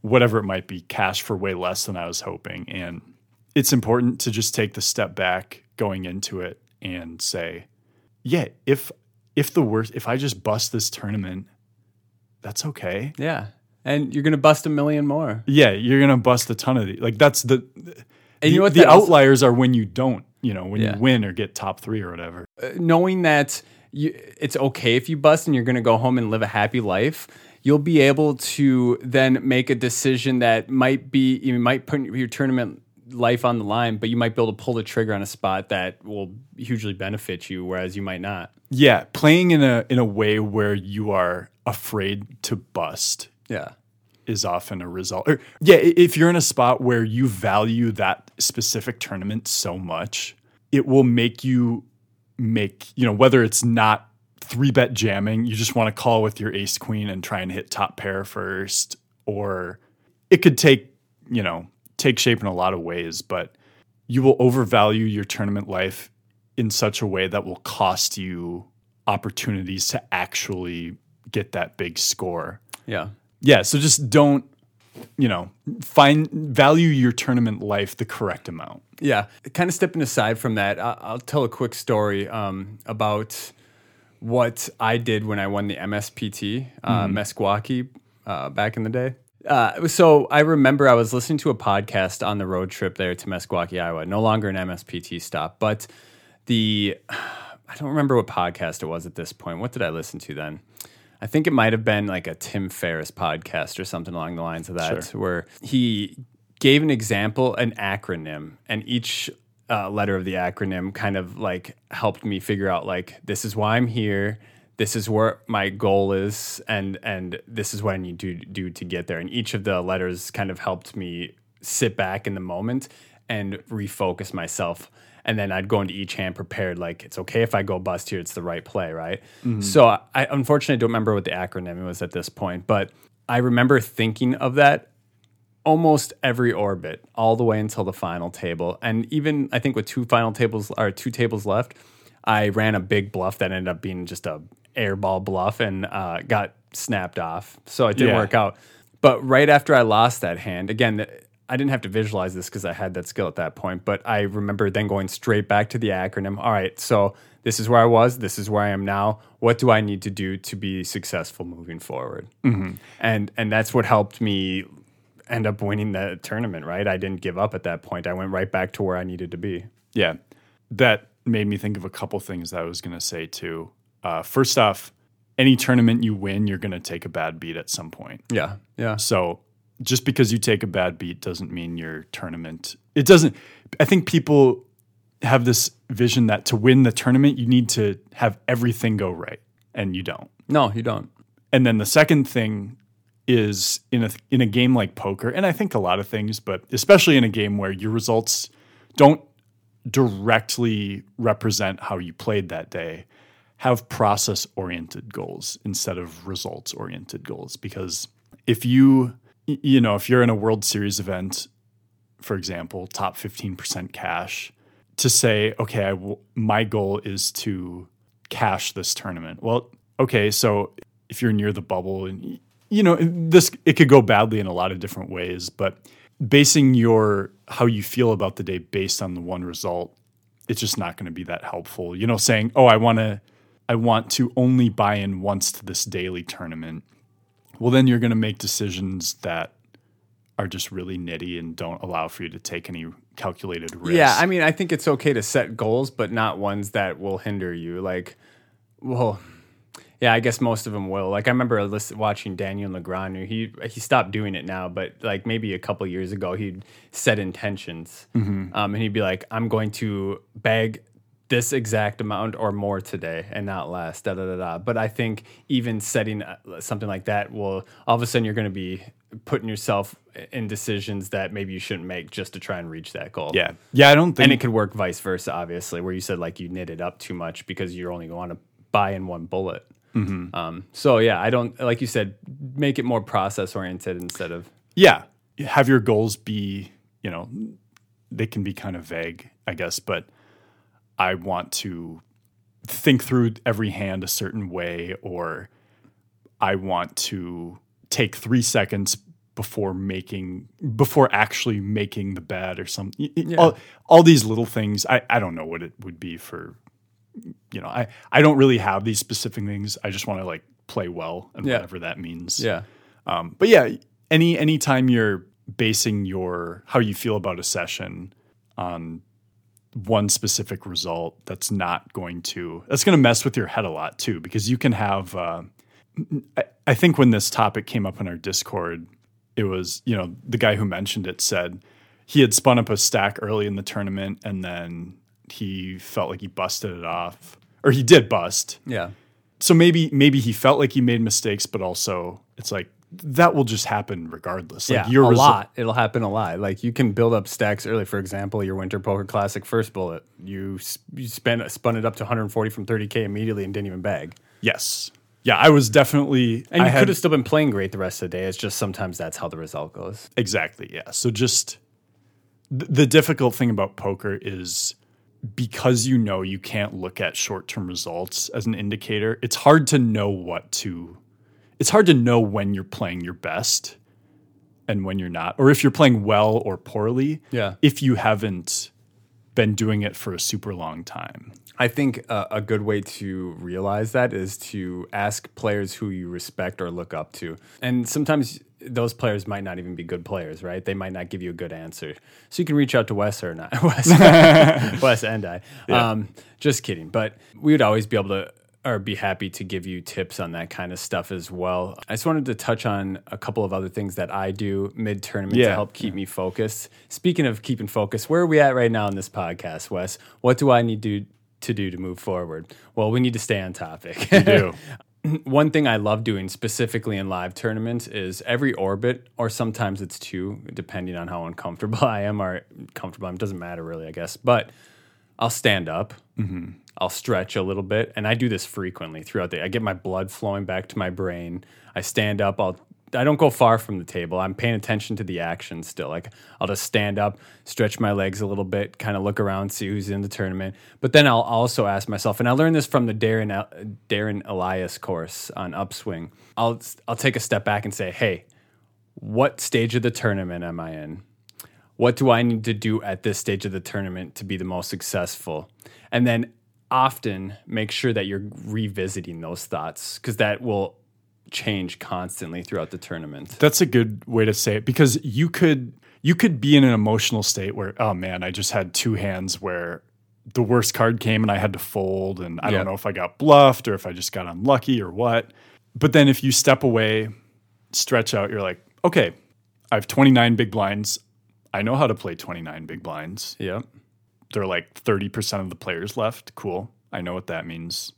whatever it might be, cash for way less than I was hoping. And it's important to just take the step back going into it and say, yeah, if if the worst, if I just bust this tournament, that's okay. Yeah. And you're going to bust a million more. Yeah, you're gonna bust a ton of these. Like that's the And you know what the outliers are when you don't, you know, when Yeah. you win or get top three or whatever. Uh, knowing that you, it's okay if you bust and you're going to go home and live a happy life, you'll be able to then make a decision that might be you might put your tournament life on the line, but you might be able to pull the trigger on a spot that will hugely benefit you, whereas you might not. Yeah, playing in a in a way where you are afraid to bust Yeah. is often a result. Or, yeah, if you're in a spot where you value that specific tournament so much, it will make you make, you know, whether it's not three bet jamming, you just want to call with your ace queen and try and hit top pair first, or it could take, you know, take shape in a lot of ways, but you will overvalue your tournament life in such a way that will cost you opportunities to actually get that big score Yeah. yeah so just don't you know find value your tournament life the correct amount Yeah, kind of stepping aside from that, I'll tell a quick story um, about what I did when I won the MSPT, uh, Meskwaki, uh, back in the day. Uh, so I remember I was listening to a podcast on the road trip there to Meskwaki, Iowa. No longer an MSPT stop, but the I don't remember what podcast it was at this point. What did I listen to then? I think it might have been like a Tim Ferriss podcast or something along the lines of that, where he gave an example, an acronym, and each uh, letter of the acronym kind of like helped me figure out like this is why I'm here, this is where my goal is, and and this is what I need to do to get there. And each of the letters kind of helped me sit back in the moment and refocus myself. And then I'd go into each hand prepared, like it's okay if I go bust here, it's the right play, right? So I I unfortunately don't remember what the acronym was at this point, but I remember thinking of that almost every orbit all the way until the final table. And even I think with two final tables or two tables left, I ran a big bluff that ended up being just a airball bluff and uh, got snapped off. So it didn't Yeah. work out. But right after I lost that hand, again, I didn't have to visualize this because I had that skill at that point. But I remember then going straight back to the acronym. All right, so this is where I was. This is where I am now. What do I need to do to be successful moving forward? And and that's what helped me end up winning the tournament. Right, I didn't give up at that point. I went right back to where I needed to be. yeah that made me think of a couple things that i was going to say too uh, first off any tournament you win you're going to take a bad beat at some point Yeah, yeah, So just because you take a bad beat doesn't mean your tournament. It doesn't. I think people have this vision that to win the tournament you need to have everything go right, and you don't. no, you don't. And then the second thing is in a in a game like poker, and I think a lot of things, but especially in a game where your results don't directly represent how you played that day, have process oriented goals instead of results oriented goals. Because if you you know if you're in a World Series event, for example, top fifteen percent cash, to say okay, w- my goal is to cash this tournament. Well, okay, so if you're near the bubble and you know this it could go badly in a lot of different ways but basing your how you feel about the day based on the one result it's just not going to be that helpful. You know saying oh i want to i want to only buy in once to this daily tournament. Well then you're going to make decisions that are just really nitty and don't allow for you to take any calculated risk. Yeah, I mean, I think it's okay to set goals, but not ones that will hinder you. Like, well, yeah, I guess most of them will. Like, I remember listen, watching Daniel Negreanu. He he stopped doing it now, but like maybe a couple years ago, he'd set intentions, um, and he'd be like, "I'm going to bag." This exact amount or more today, and not less. Da da da da. But I think even setting uh, something like that will all of a sudden you're going to be putting yourself in decisions that maybe you shouldn't make just to try and reach that goal. yeah yeah i don't think And it could work vice versa, obviously, where you said like you knit it up too much because you're only going to buy in one bullet. Um, so yeah, I don't like you said, make it more process oriented instead of yeah. Have your goals be you know they can be kind of vague i guess but i want to think through every hand a certain way or i want to take three seconds before making before actually making the bet or something all, all these little things. I, I don't know what it would be for you know i i don't really have these specific things i just want to like play well and Yeah. whatever that means yeah, um, but yeah, any anytime you're basing your how you feel about a session on one specific result, that's not going to that's going to mess with your head a lot too, because you can have. Uh, I, I think when this topic came up in our Discord, it was you know the guy who mentioned it said he had spun up a stack early in the tournament and then he felt like he busted it off, or he did bust, yeah, so maybe maybe he felt like he made mistakes, but also it's like that will just happen regardless. Like yeah. your a result- lot. It'll happen a lot. Like you can build up stacks early. For example, your Winter Poker Classic first bullet, you you spent spun it up to 140 from 30k immediately and didn't even bag. Yes. Yeah, I was definitely. And I you had could have still been playing great the rest of the day. It's just sometimes that's how the result goes. exactly. Yeah. So just th- the difficult thing about poker is because you know you can't look at short term results as an indicator. It's hard to know what to. It's hard to know when you're playing your best and when you're not, or if you're playing well or poorly. Yeah. If you haven't been doing it for a super long time. I think uh, a good way to realize that is to ask players who you respect or look up to. And sometimes those players might not even be good players, right? They might not give you a good answer. So you can reach out to Wes or not. Wes, Wes and I. Um, just kidding. But we would always be able to or be happy to give you tips on that kind of stuff as well. I just wanted to touch on a couple of other things that I do mid tournament to help keep me focused. Speaking of keeping focused, where are we at right now in this podcast, Wes? What do I need to to do to move forward? Well, we need to stay on topic. do. One thing I love doing specifically in live tournaments is every orbit, or sometimes it's two, depending on how uncomfortable I am or comfortable. I'm it doesn't matter really, I guess. But I'll stand up, mm-hmm. I'll stretch a little bit, and I do this frequently throughout the. I get my blood flowing back to my brain. I stand up. I'll. I don't go far from the table. I'm paying attention to the action still. Like I'll just stand up, stretch my legs a little bit, kind of look around, see who's in the tournament. But then I'll also ask myself, and I learned this from the Darren Darren Elias course on Upswing. I'll I'll take a step back and say, hey, what stage of the tournament am I in? What do I need to do at this stage of the tournament to be the most successful? And then often make sure that you're revisiting those thoughts because that will change constantly throughout the tournament. That's a good way to say it because you could you could be in an emotional state where oh man, I just had two hands where the worst card came and I had to fold and I Yeah. don't know if I got bluffed or if I just got unlucky or what. But then if you step away, stretch out, you're like, okay, I have 29 big blinds. I know how to play 29 big blinds. Yep. There are like 30% of the players left. Cool. I know what that means.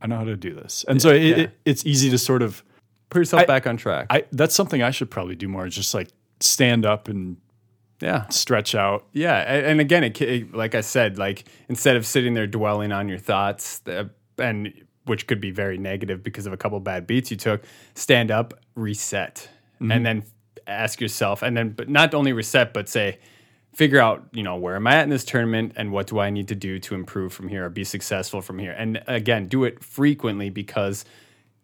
I know how to do this. And so it, yeah. it, it's easy to sort of put yourself back on track. I that's something I should probably do more. Is just like stand up and yeah. stretch out. Yeah, and again, it, it, like I said, like instead of sitting there dwelling on your thoughts, and which could be very negative because of a couple bad beats you took, stand up, reset, mm-hmm. and then ask yourself, and then but not only reset, but say, figure out, you know, where am I at in this tournament, and what do I need to do to improve from here or be successful from here, and again, do it frequently because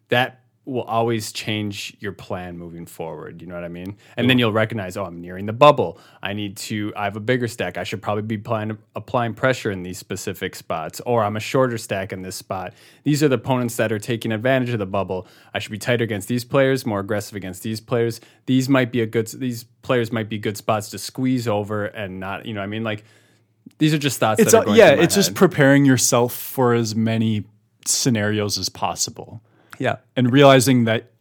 that will always change your plan moving forward. You know what I mean? And then you'll recognize, oh, I'm nearing the bubble. I need to. I have a bigger stack. I should probably be applying, applying pressure in these specific spots, or I'm a shorter stack in this spot. These are the opponents that are taking advantage of the bubble. I should be tighter against these players, more aggressive against these players. These might be a good. These players might be good spots to squeeze over and not. You know, what I mean, like these are just thoughts. It's that are a, yeah, it's just preparing yourself for as many scenarios as possible. Yeah. and realizing that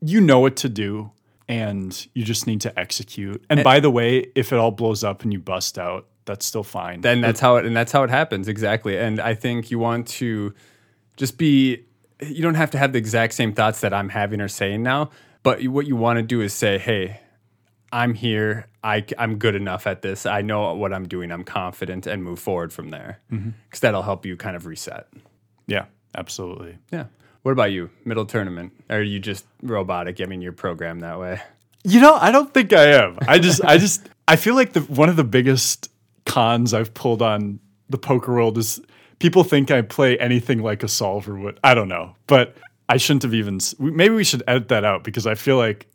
you know what to do and you just need to execute. And by the way, if it all blows up and you bust out, that's still fine. then that's how it and that's how it happens exactly and i think you want to just be you don't have to have the exact same thoughts that i'm having or saying now but what you want to do is say hey i'm here I, i'm good enough at this i know what i'm doing i'm confident and move forward from there mm-hmm. because that'll help you kind of reset yeah, absolutely. yeah what about you middle tournament are you just robotic i mean you're programmed that way You know, I don't think I am. I just, I just, I feel like the one of the biggest cons I've pulled on the poker world is people think I play anything like a solver would. I don't know, but I shouldn't have even. Maybe we should edit that out because I feel like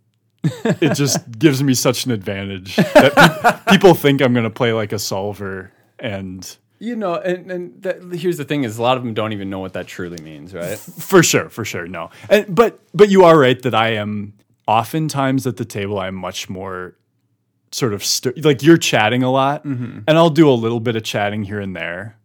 it just gives me such an advantage that pe- people think I'm going to play like a solver, and you know and, and that, here's the thing is a lot of them don't even know what that truly means right for sure, for sure, no. And, but but you are right that I am oftentimes at the table. I'm much more sort of st- like you're chatting a lot, mm-hmm. and I'll do a little bit of chatting here and there,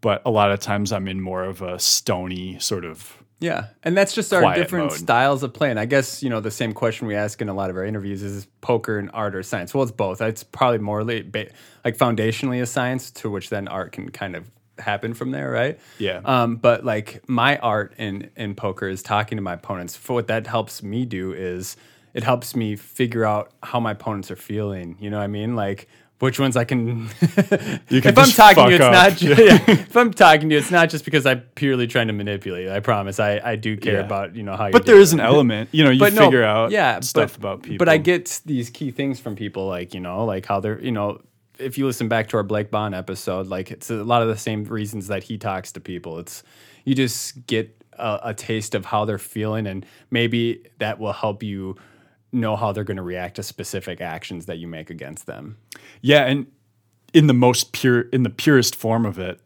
but a lot of times I'm in more of a stony sort of. Yeah, and that's just our different mode. styles of playing. I guess you know the same question we ask in a lot of our interviews is poker and art or science. Well, it's both. It's probably more ba- like foundationally a science, to which then art can kind of happen from there, right? Yeah. Um, but like my art in in poker is talking to my opponents. For what that helps me do is it helps me figure out how my opponents are feeling. You know what I mean? Like which ones I can. You can if I'm talking to you, it's up. not. Ju- yeah, if I'm talking to you, it's not just because I'm purely trying to manipulate. you. I promise. I, I do care Yeah. about you know how. But there is an element, you know, you But no, figure out yeah, stuff but, about people. But I get these key things from people, like you know, like how they're you know. If you listen back to our Blake Bond episode, like it's a lot of the same reasons that he talks to people. It's you just get a, a taste of how they're feeling, and maybe that will help you know how they're going to react to specific actions that you make against them. Yeah, and in the most pure, in the purest form of it,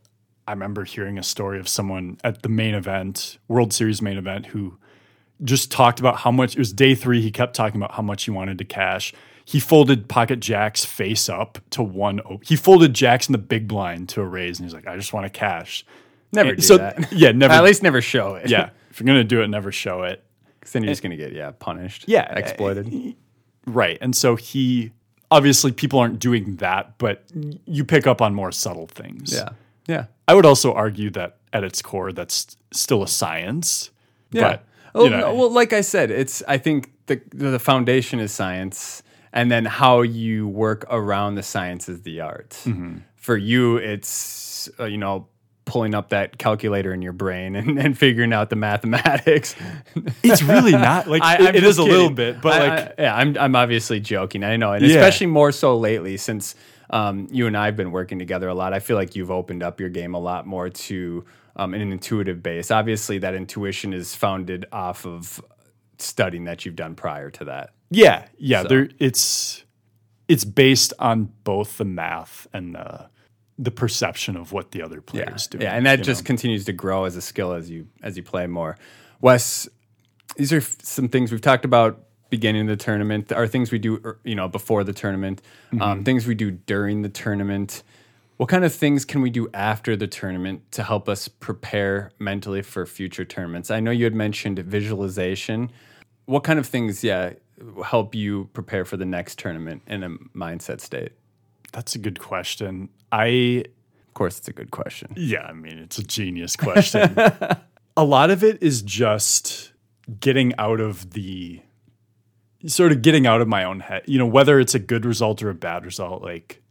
I remember hearing a story of someone at the main event, World Series main event, who just talked about how much it was day three. He kept talking about how much he wanted to cash. He folded pocket jacks face up to one. O- he folded jacks in the big blind to a raise, and he's like, "I just want to cash." Never And do so that. yeah, never. At least never show it. yeah, if you're gonna do it, never show it. Then you're just gonna get yeah punished. Yeah, exploited. Right. And so he obviously people aren't doing that, but you pick up on more subtle things. yeah, yeah, I would also argue that at its core, that's still a science. yeah. But, oh, you know, well, like I said, it's I think the the foundation is science, and then how you work around the science is the art. Mm-hmm. For you, it's uh, you know pulling up that calculator in your brain and, and figuring out the mathematics. it's really not like I- it- it is a little bit, but I- like I- yeah, I'm I'm obviously joking. I know, and Yeah. especially more so lately since um, you and I have been working together a lot. I feel like you've opened up your game a lot more to um, an intuitive base. Obviously, that intuition is founded off of studying that you've done prior to that. yeah, yeah, there it's it's based on both the math and the the perception of what the other players do. Yeah, and that just know? continues to grow as a skill as you as you play more. Wes, these are f- some things we've talked about beginning of the tournament. Are things we do, er, you know, before the tournament, Mm-hmm. um, things we do during the tournament. What kind of things can we do after the tournament to help us prepare mentally for future tournaments? I know you had mentioned visualization. What kind of things, yeah, help you prepare for the next tournament in a mindset state? That's a good question. I Of course, it's a good question. Yeah, I mean, it's a genius question. a lot of it is just getting out of the sort of getting out of my own head. You know, whether it's a good result or a bad result, like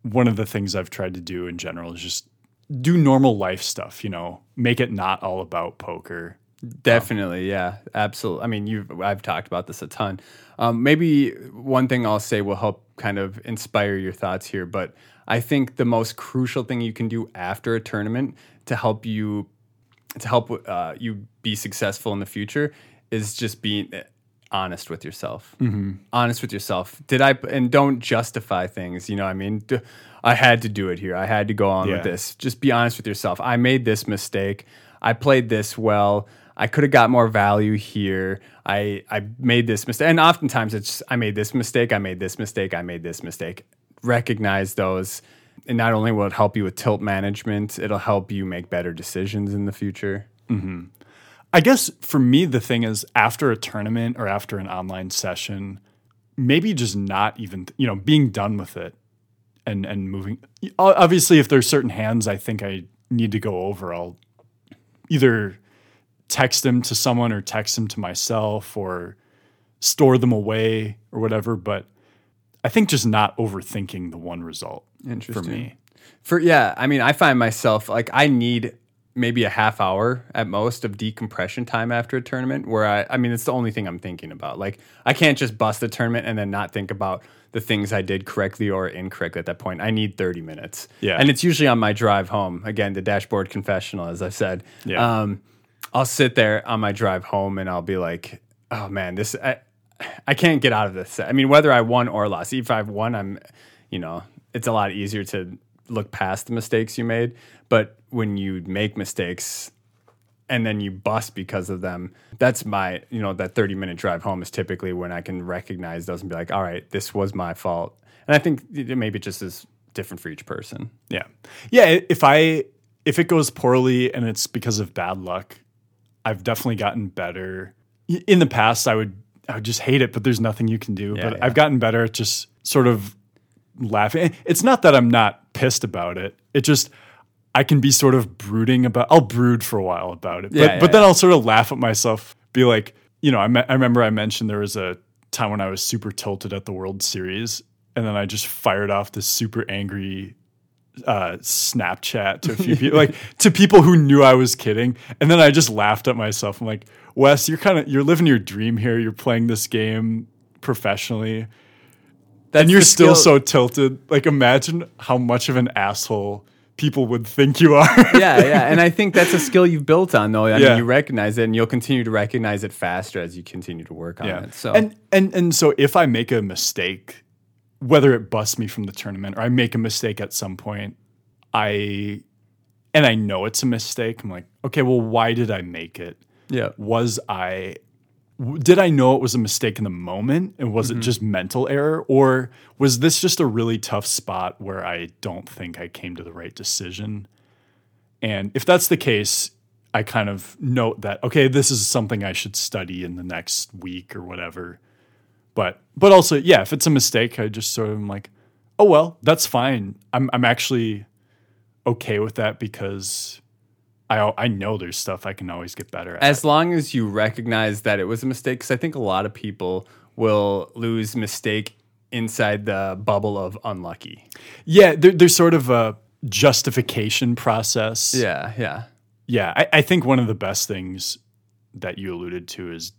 one of the things I've tried to do in general is just do normal life stuff, you know, make it not all about poker. Definitely, yeah, absolutely. I mean, you I've talked about this a ton. Um, maybe one thing I'll say will help kind of inspire your thoughts here, but I think the most crucial thing you can do after a tournament to help you to help uh, you be successful in the future is just being honest with yourself. Honest with yourself. Did I and don't justify things. You know, what I mean, I had to do it here. I had to go on Yeah. with this. Just be honest with yourself. I made this mistake. I played this well. I could have got more value here. I I made this mistake, and oftentimes it's I made this mistake. I made this mistake. I made this mistake. Recognize those, and not only will it help you with tilt management, it'll help you make better decisions in the future. Mm-hmm. I guess for me, the thing is after a tournament or after an online session, maybe just not even, you know, being done with it and, and moving. Obviously, if there's certain hands I think I need to go over, I'll either text them to someone or text them to myself or store them away or whatever. But I think just not overthinking the one result for me. For yeah, I mean, I find myself like I need maybe a half hour at most of decompression time after a tournament where I I mean, it's the only thing I'm thinking about. Like I can't just bust a tournament and then not think about the things I did correctly or incorrectly at that point. I need 30 minutes. Yeah. And it's usually on my drive home. Again, the dashboard confessional as I said. Yeah. Um I'll sit there on my drive home and I'll be like, "Oh man, this I, I can't get out of this." I mean, whether I won or lost, if I've won, I'm, you know, it's a lot easier to look past the mistakes you made. But when you make mistakes and then you bust because of them, that's my, you know, that 30 minute drive home is typically when I can recognize those and be like, all right, this was my fault. And I think maybe it just is different for each person. Yeah. Yeah. If I if it goes poorly and it's because of bad luck, I've definitely gotten better. In the past, I would I would just hate it, but there's nothing you can do. Yeah, but yeah. I've gotten better at just sort of laughing. It's not that I'm not pissed about it. It just I can be sort of brooding about. I'll brood for a while about it, but Yeah, but then. I'll sort of laugh at myself. Be like, you know, I, me- I remember I mentioned there was a time when I was super tilted at the World Series, and then I just fired off this super angry uh, Snapchat to a few people, like to people who knew I was kidding, and then I just laughed at myself. I'm like, Wes, you're kind of you're living your dream here. You're playing this game professionally, That's and you're still so tilted. Like, imagine how much of an asshole people would think you are. yeah, yeah. And I think that's a skill you've built on, though. I Yeah. mean, you recognize it, and you'll continue to recognize it faster as you continue to work on Yeah. it. So, and and and so if I make a mistake, whether it busts me from the tournament or I make a mistake at some point, I and I know it's a mistake. I'm like, okay, well, why did I make it? yeah, Was I did I know it was a mistake in the moment and was it mm-hmm. just mental error or was this just a really tough spot where I don't think I came to the right decision? And if that's the case, I kind of note that okay, this is something I should study in the next week or whatever. But but also, yeah, if it's a mistake, I just sort of am like, oh well, that's fine. I'm I'm actually okay with that because I I know there's stuff I can always get better at. as long as you recognize that it was a mistake, because I think a lot of people will lose mistake inside the bubble of unlucky. yeah, there, there's sort of a justification process. Yeah, yeah, Yeah, I, I think one of the best things that you alluded to is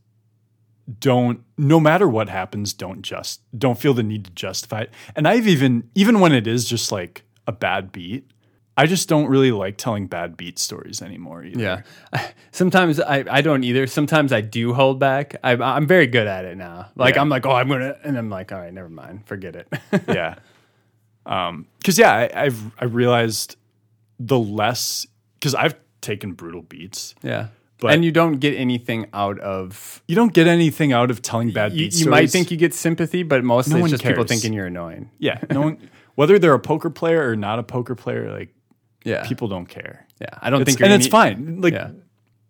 don't no matter what happens, don't just don't feel the need to justify it. And I've even even when it is just like a bad beat, I just don't really like telling bad beat stories anymore either. yeah. Sometimes I, I don't either. Sometimes I do hold back. I, I'm very good at it now. Like Yeah. I'm like, oh, I'm gonna, and I'm like, all right, never mind, forget it. yeah. Um, cause yeah, I, I've I realized the less because I've taken brutal beats. yeah, But- and you don't get anything out of. You don't get anything out of telling bad You, you might think you get sympathy, but mostly No it's just people thinking you're annoying. yeah, no one whether they're a poker player or not a poker player, like Yeah, people don't care. Yeah, I don't It's- think, you're and gonna it's fine. Like Yeah,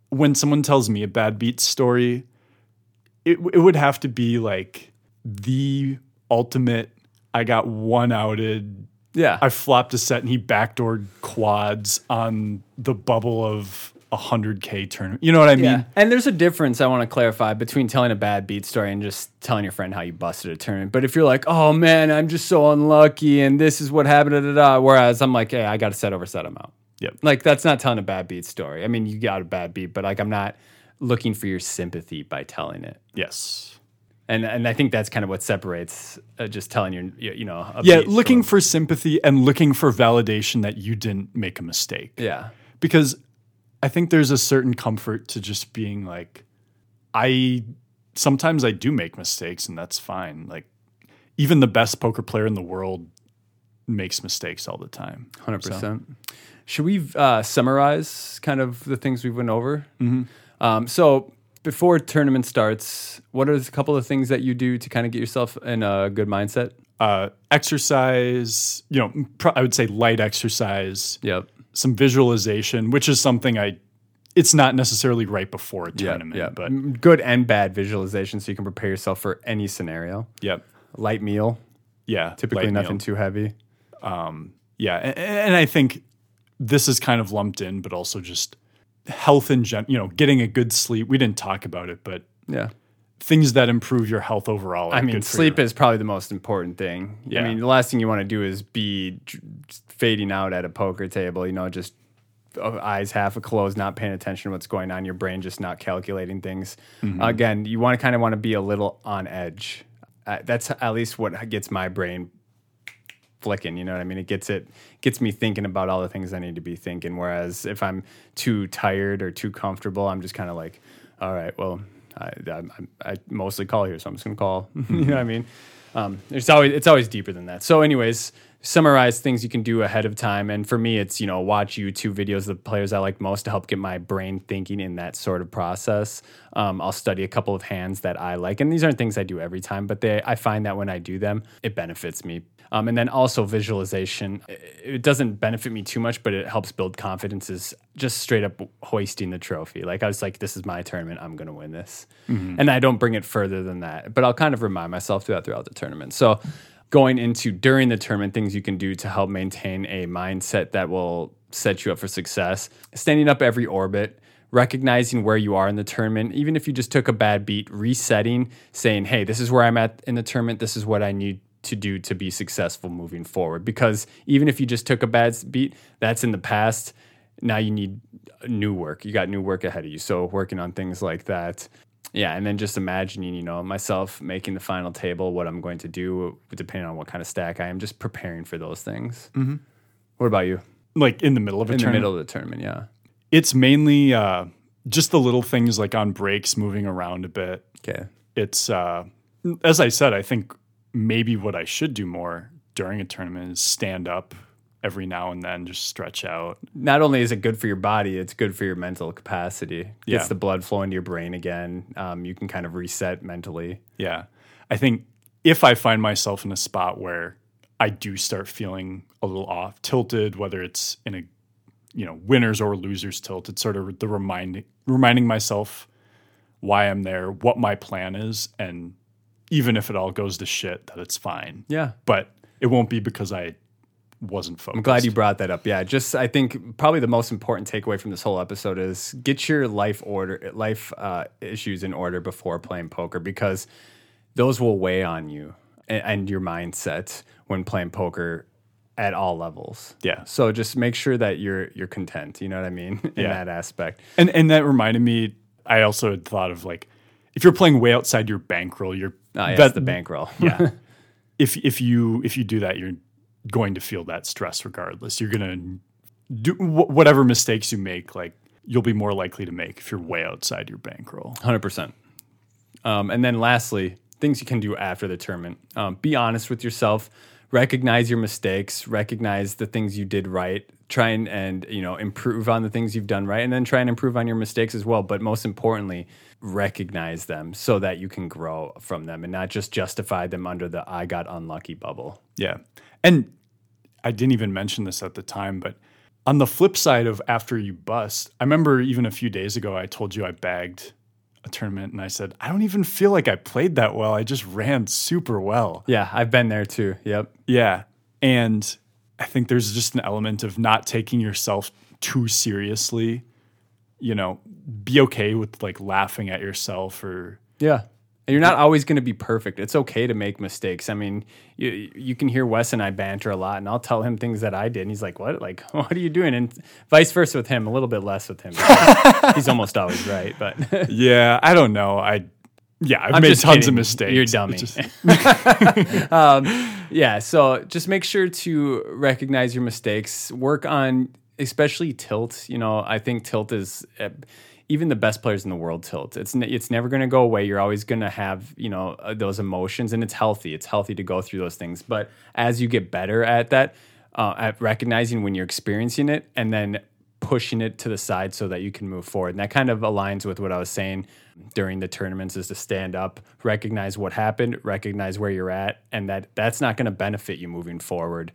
when someone tells me a bad beat story, it it would have to be like the ultimate. I got one outed. yeah, I flopped a set and he backdoored quads on the bubble of a hundred K tournament. You know what I mean? Yeah. And there's a difference I want to clarify between telling a bad beat story and just telling your friend how you busted a tournament. But if you're like, oh man, I'm just so unlucky and this is what happened, da, da, da, whereas I'm like, hey, I got to set over set amount. Yep. Like that's not telling a bad beat story. I mean, you got a bad beat, but like I'm not looking for your sympathy by telling it. Yes. And and I think that's kind of what separates uh, just telling your you you know a Yeah, looking from- for sympathy and looking for validation that you didn't make a mistake. yeah because I think there's a certain comfort to just being like, I sometimes I do make mistakes and that's fine. Like, even the best poker player in the world makes mistakes all the time. Hundred percent. Should we uh, summarize kind of the things we went over? Mm-hmm. Um, so before tournament starts, what are a couple of things that you do to kind of get yourself in a good mindset? Uh, exercise, you know, pro- I would say light exercise, Yep. Some visualization, which is something I. It's not necessarily right before a tournament, yeah. but good and bad visualization, so you can prepare yourself for any scenario. yep, Light meal, yeah, typically light nothing meal. too heavy. Um, yeah, and, and I think this is kind of lumped in, but also just health in gen. You know, getting a good sleep. We didn't talk about it, but Yeah. things that improve your health overall. Are I mean, good for sleep your- is probably the most important thing. Yeah. I mean, the last thing you want to do is be j- just fading out at a poker table, you know, just uh, eyes half closed, not paying attention to what's going on, your brain just not calculating things. Mm-hmm. Again, you want to kind of want to be a little on edge. Uh, that's at least what gets my brain flicking you know what i mean it gets it gets me thinking about all the things i need to be thinking whereas if i'm too tired or too comfortable i'm just kind of like all right well I, I, I mostly call here so i'm just gonna call you know what i mean um, it's always it's always deeper than that so anyways summarize things you can do ahead of time and for me it's you know watch youtube videos of the players i like most to help get my brain thinking in that sort of process um, i'll study a couple of hands that i like and these aren't things i do every time but they i find that when i do them it benefits me um, and then also visualization. It- It doesn't benefit me too much, but it helps build confidence. Is just straight up hoisting the trophy. Like I was like, this is my tournament. I'm going to win this, and I don't bring it further than that. But I'll kind of remind myself throughout throughout the tournament. So going into during the tournament, things you can do to help maintain a mindset that will set you up for success. Standing up every orbit recognizing where you are in the tournament, even if you just took a bad beat, resetting, saying, hey, this is where I'm at in the tournament, this is what I need to do to be successful moving forward. Because even if you just took a bad beat, that's in the past. Now you need new work. You got new work ahead of you. So working on things like that. Yeah, and then just imagining, you know, myself making the final table, what I'm going to do, depending on what kind of stack I am, just preparing for those things. Mm-hmm. What about you? like in the middle of a In the tournament. middle of the tournament, yeah. It's mainly uh, just the little things like on breaks, moving around a bit. Okay. It's uh, as I said, I think maybe what I should do more during a tournament is stand up every now and then, just stretch out. not only is it good for your body, it's good for your mental capacity. It Gets Yeah. the blood flowing to your brain again. Um, you can kind of reset mentally. Yeah. I think if I find myself in a spot where I do start feeling a little off, tilted, whether it's in a you know, winners or losers tilt, it's sort of the reminding reminding myself why I'm there, what my plan is, and even if it all goes to shit, that it's fine. Yeah. But it won't be because I wasn't focused. I'm glad you brought that up. Yeah, just I think probably the most important takeaway from this whole episode is get your life order, life uh, issues in order before playing poker because those will weigh on you and, and your mindset when playing poker at all levels. Yeah. So just make sure that you're you're content. You know what I mean in Yeah. that aspect. And and that reminded me, I also had thought of like if you're playing way outside your bankroll, you're Oh, yeah, that- it's the bankroll. yeah. if if you if you do that, you're going to feel that stress regardless. You're gonna do wh- whatever mistakes you make. Like you'll be more likely to make if you're way outside your bankroll. Hundred percent. Um, and then lastly, things you can do after the tournament. Um, be honest with yourself. Recognize your mistakes. Recognize the things you did right. Try and, and you know improve on the things you've done right, and then try and improve on your mistakes as well. But most importantly, recognize them so that you can grow from them and not just justify them under the "I got unlucky" bubble. Yeah, and I didn't even mention this at the time, but on the flip side of after you bust, I remember even a few days ago I told you I bagged a tournament, and I said I don't even feel like I played that well. I just ran super well. Yeah, I've been there too. Yep. Yeah. And I think there's just an element of not taking yourself too seriously you know, be okay with like laughing at yourself or Yeah. And you're not always going to be perfect. It's okay to make mistakes. I mean, you you can hear Wes and I banter a lot, and I'll tell him things that I did, and he's like, "What? Like, what are you doing?" And vice versa with him. A little bit less with him. he's almost always right, but yeah, I don't know. I yeah, I've I'm made tons kidding. of mistakes. You're dummy. just- yeah. So just make sure to recognize your mistakes. Work on, especially tilt. You know, I think tilt is. Uh, even the best players in the world tilt. It's ne- it's never going to go away. You're always going to have you know uh, those emotions, and it's healthy. It's healthy to go through those things. But as you get better at that, uh, at recognizing when you're experiencing it, and then pushing it to the side so that you can move forward. And that kind of aligns with what I was saying during the tournaments is to stand up, recognize what happened, recognize where you're at, and that that's not going to benefit you moving forward.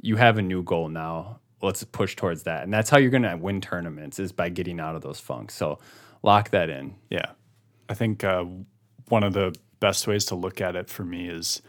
You have a new goal now. Let's push towards that. And that's how you're going to win tournaments is by getting out of those funks. So lock that in. Yeah. I think uh, one of the best ways to look at it for me is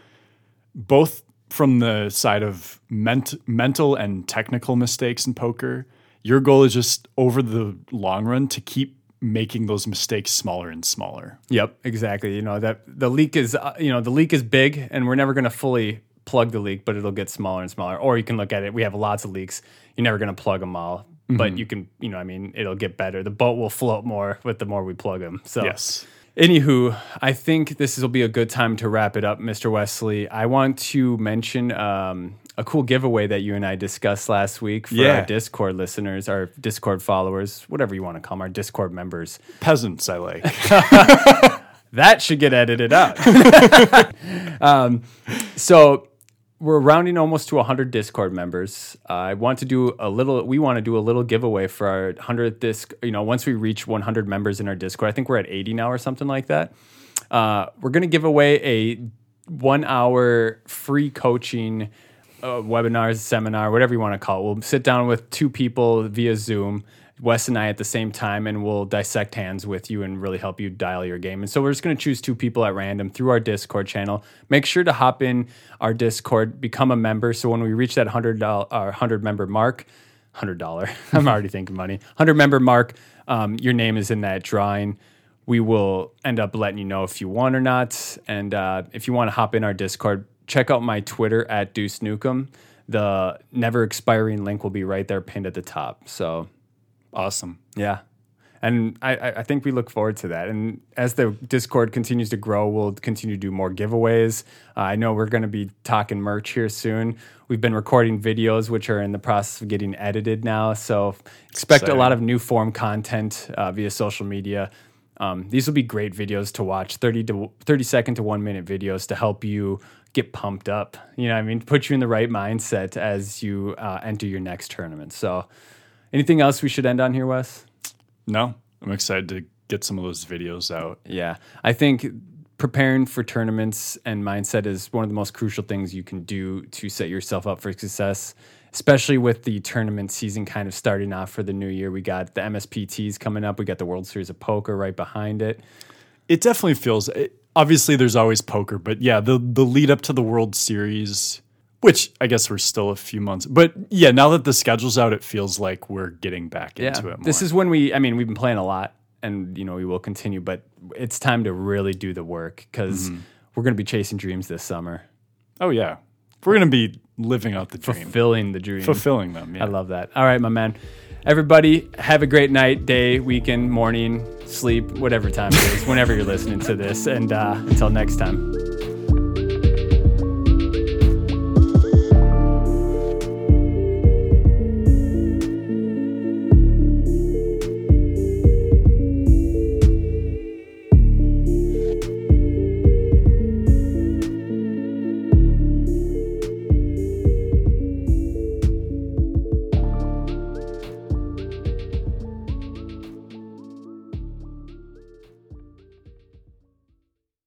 both from the side of ment- mental and technical mistakes in poker. Your goal is just over the long run to keep making those mistakes smaller and smaller. Yep, exactly. You know that the leak is uh, you know the leak is big, and we're never going to fully plug the leak, but it'll get smaller and smaller. Or you can look at it. We have lots of leaks. You're never going to plug them all, but you can you know I mean it'll get better. The boat will float more with the more we plug them. So Yes. Anywho, I think this will be a good time to wrap it up, Mr. Wesley. I want to mention um, a cool giveaway that you and I discussed last week for Yeah. our Discord listeners, our Discord followers, whatever you want to call them, our Discord members. Peasants, I like. That should get edited out. um, so we're rounding almost to 100 Discord members. Uh, I want to do a little. We want to do a little giveaway for our 100th disc. You know, once we reach 100 members in our Discord, I think we're at 80 now or something like that. Uh, we're gonna give away a one-hour free coaching uh, webinar, seminar, whatever you want to call it. We'll sit down with two people via Zoom. Wes and I at the same time, and we'll dissect hands with you and really help you dial your game. And so we're just going to choose two people at random through our Discord channel. Make sure to hop in our Discord, become a member. So when we reach that hundred dollar, our hundred member mark, hundred dollar, I'm already thinking money, hundred member mark, um, your name is in that drawing. We will end up letting you know if you won or not. And uh, if you want to hop in our Discord, check out my Twitter at Deuce Nukem. The never expiring link will be right there pinned at the top. So awesome. yeah. And I, I think we look forward to that. And as the Discord continues to grow, we'll continue to do more giveaways. Uh, I know we're going to be talking merch here soon. We've been recording videos, which are in the process of getting edited now. So expect a lot of new form content uh, via social media. Um, these will be great videos to watch 30 to 30 second to one minute videos to help you get pumped up. You know, what I mean, put you in the right mindset as you uh, enter your next tournament. So, anything else we should end on here, Wes? No, I'm excited to get some of those videos out. Yeah. I think preparing for tournaments and mindset is one of the most crucial things you can do to set yourself up for success, especially with the tournament season kind of starting off for the new year. We got the MSPTs coming up, we got the World Series of Poker right behind it. It definitely feels. It, obviously, there's always poker, but yeah, the the lead up to the World Series, which I guess we're still a few months, but yeah, now that the schedule's out, it feels like we're getting back into it. More. This is when we, I mean, we've been playing a lot and, you know, we will continue, but it's time to really do the work because Mm-hmm. we're going to be chasing dreams this summer, oh yeah, we're gonna be living out the dream, fulfilling the dream. fulfilling them. Yeah. I love that. All right, my man. Everybody, have a great night, day, weekend, morning, sleep, whatever time it is, whenever you're listening to this. And uh, until next time.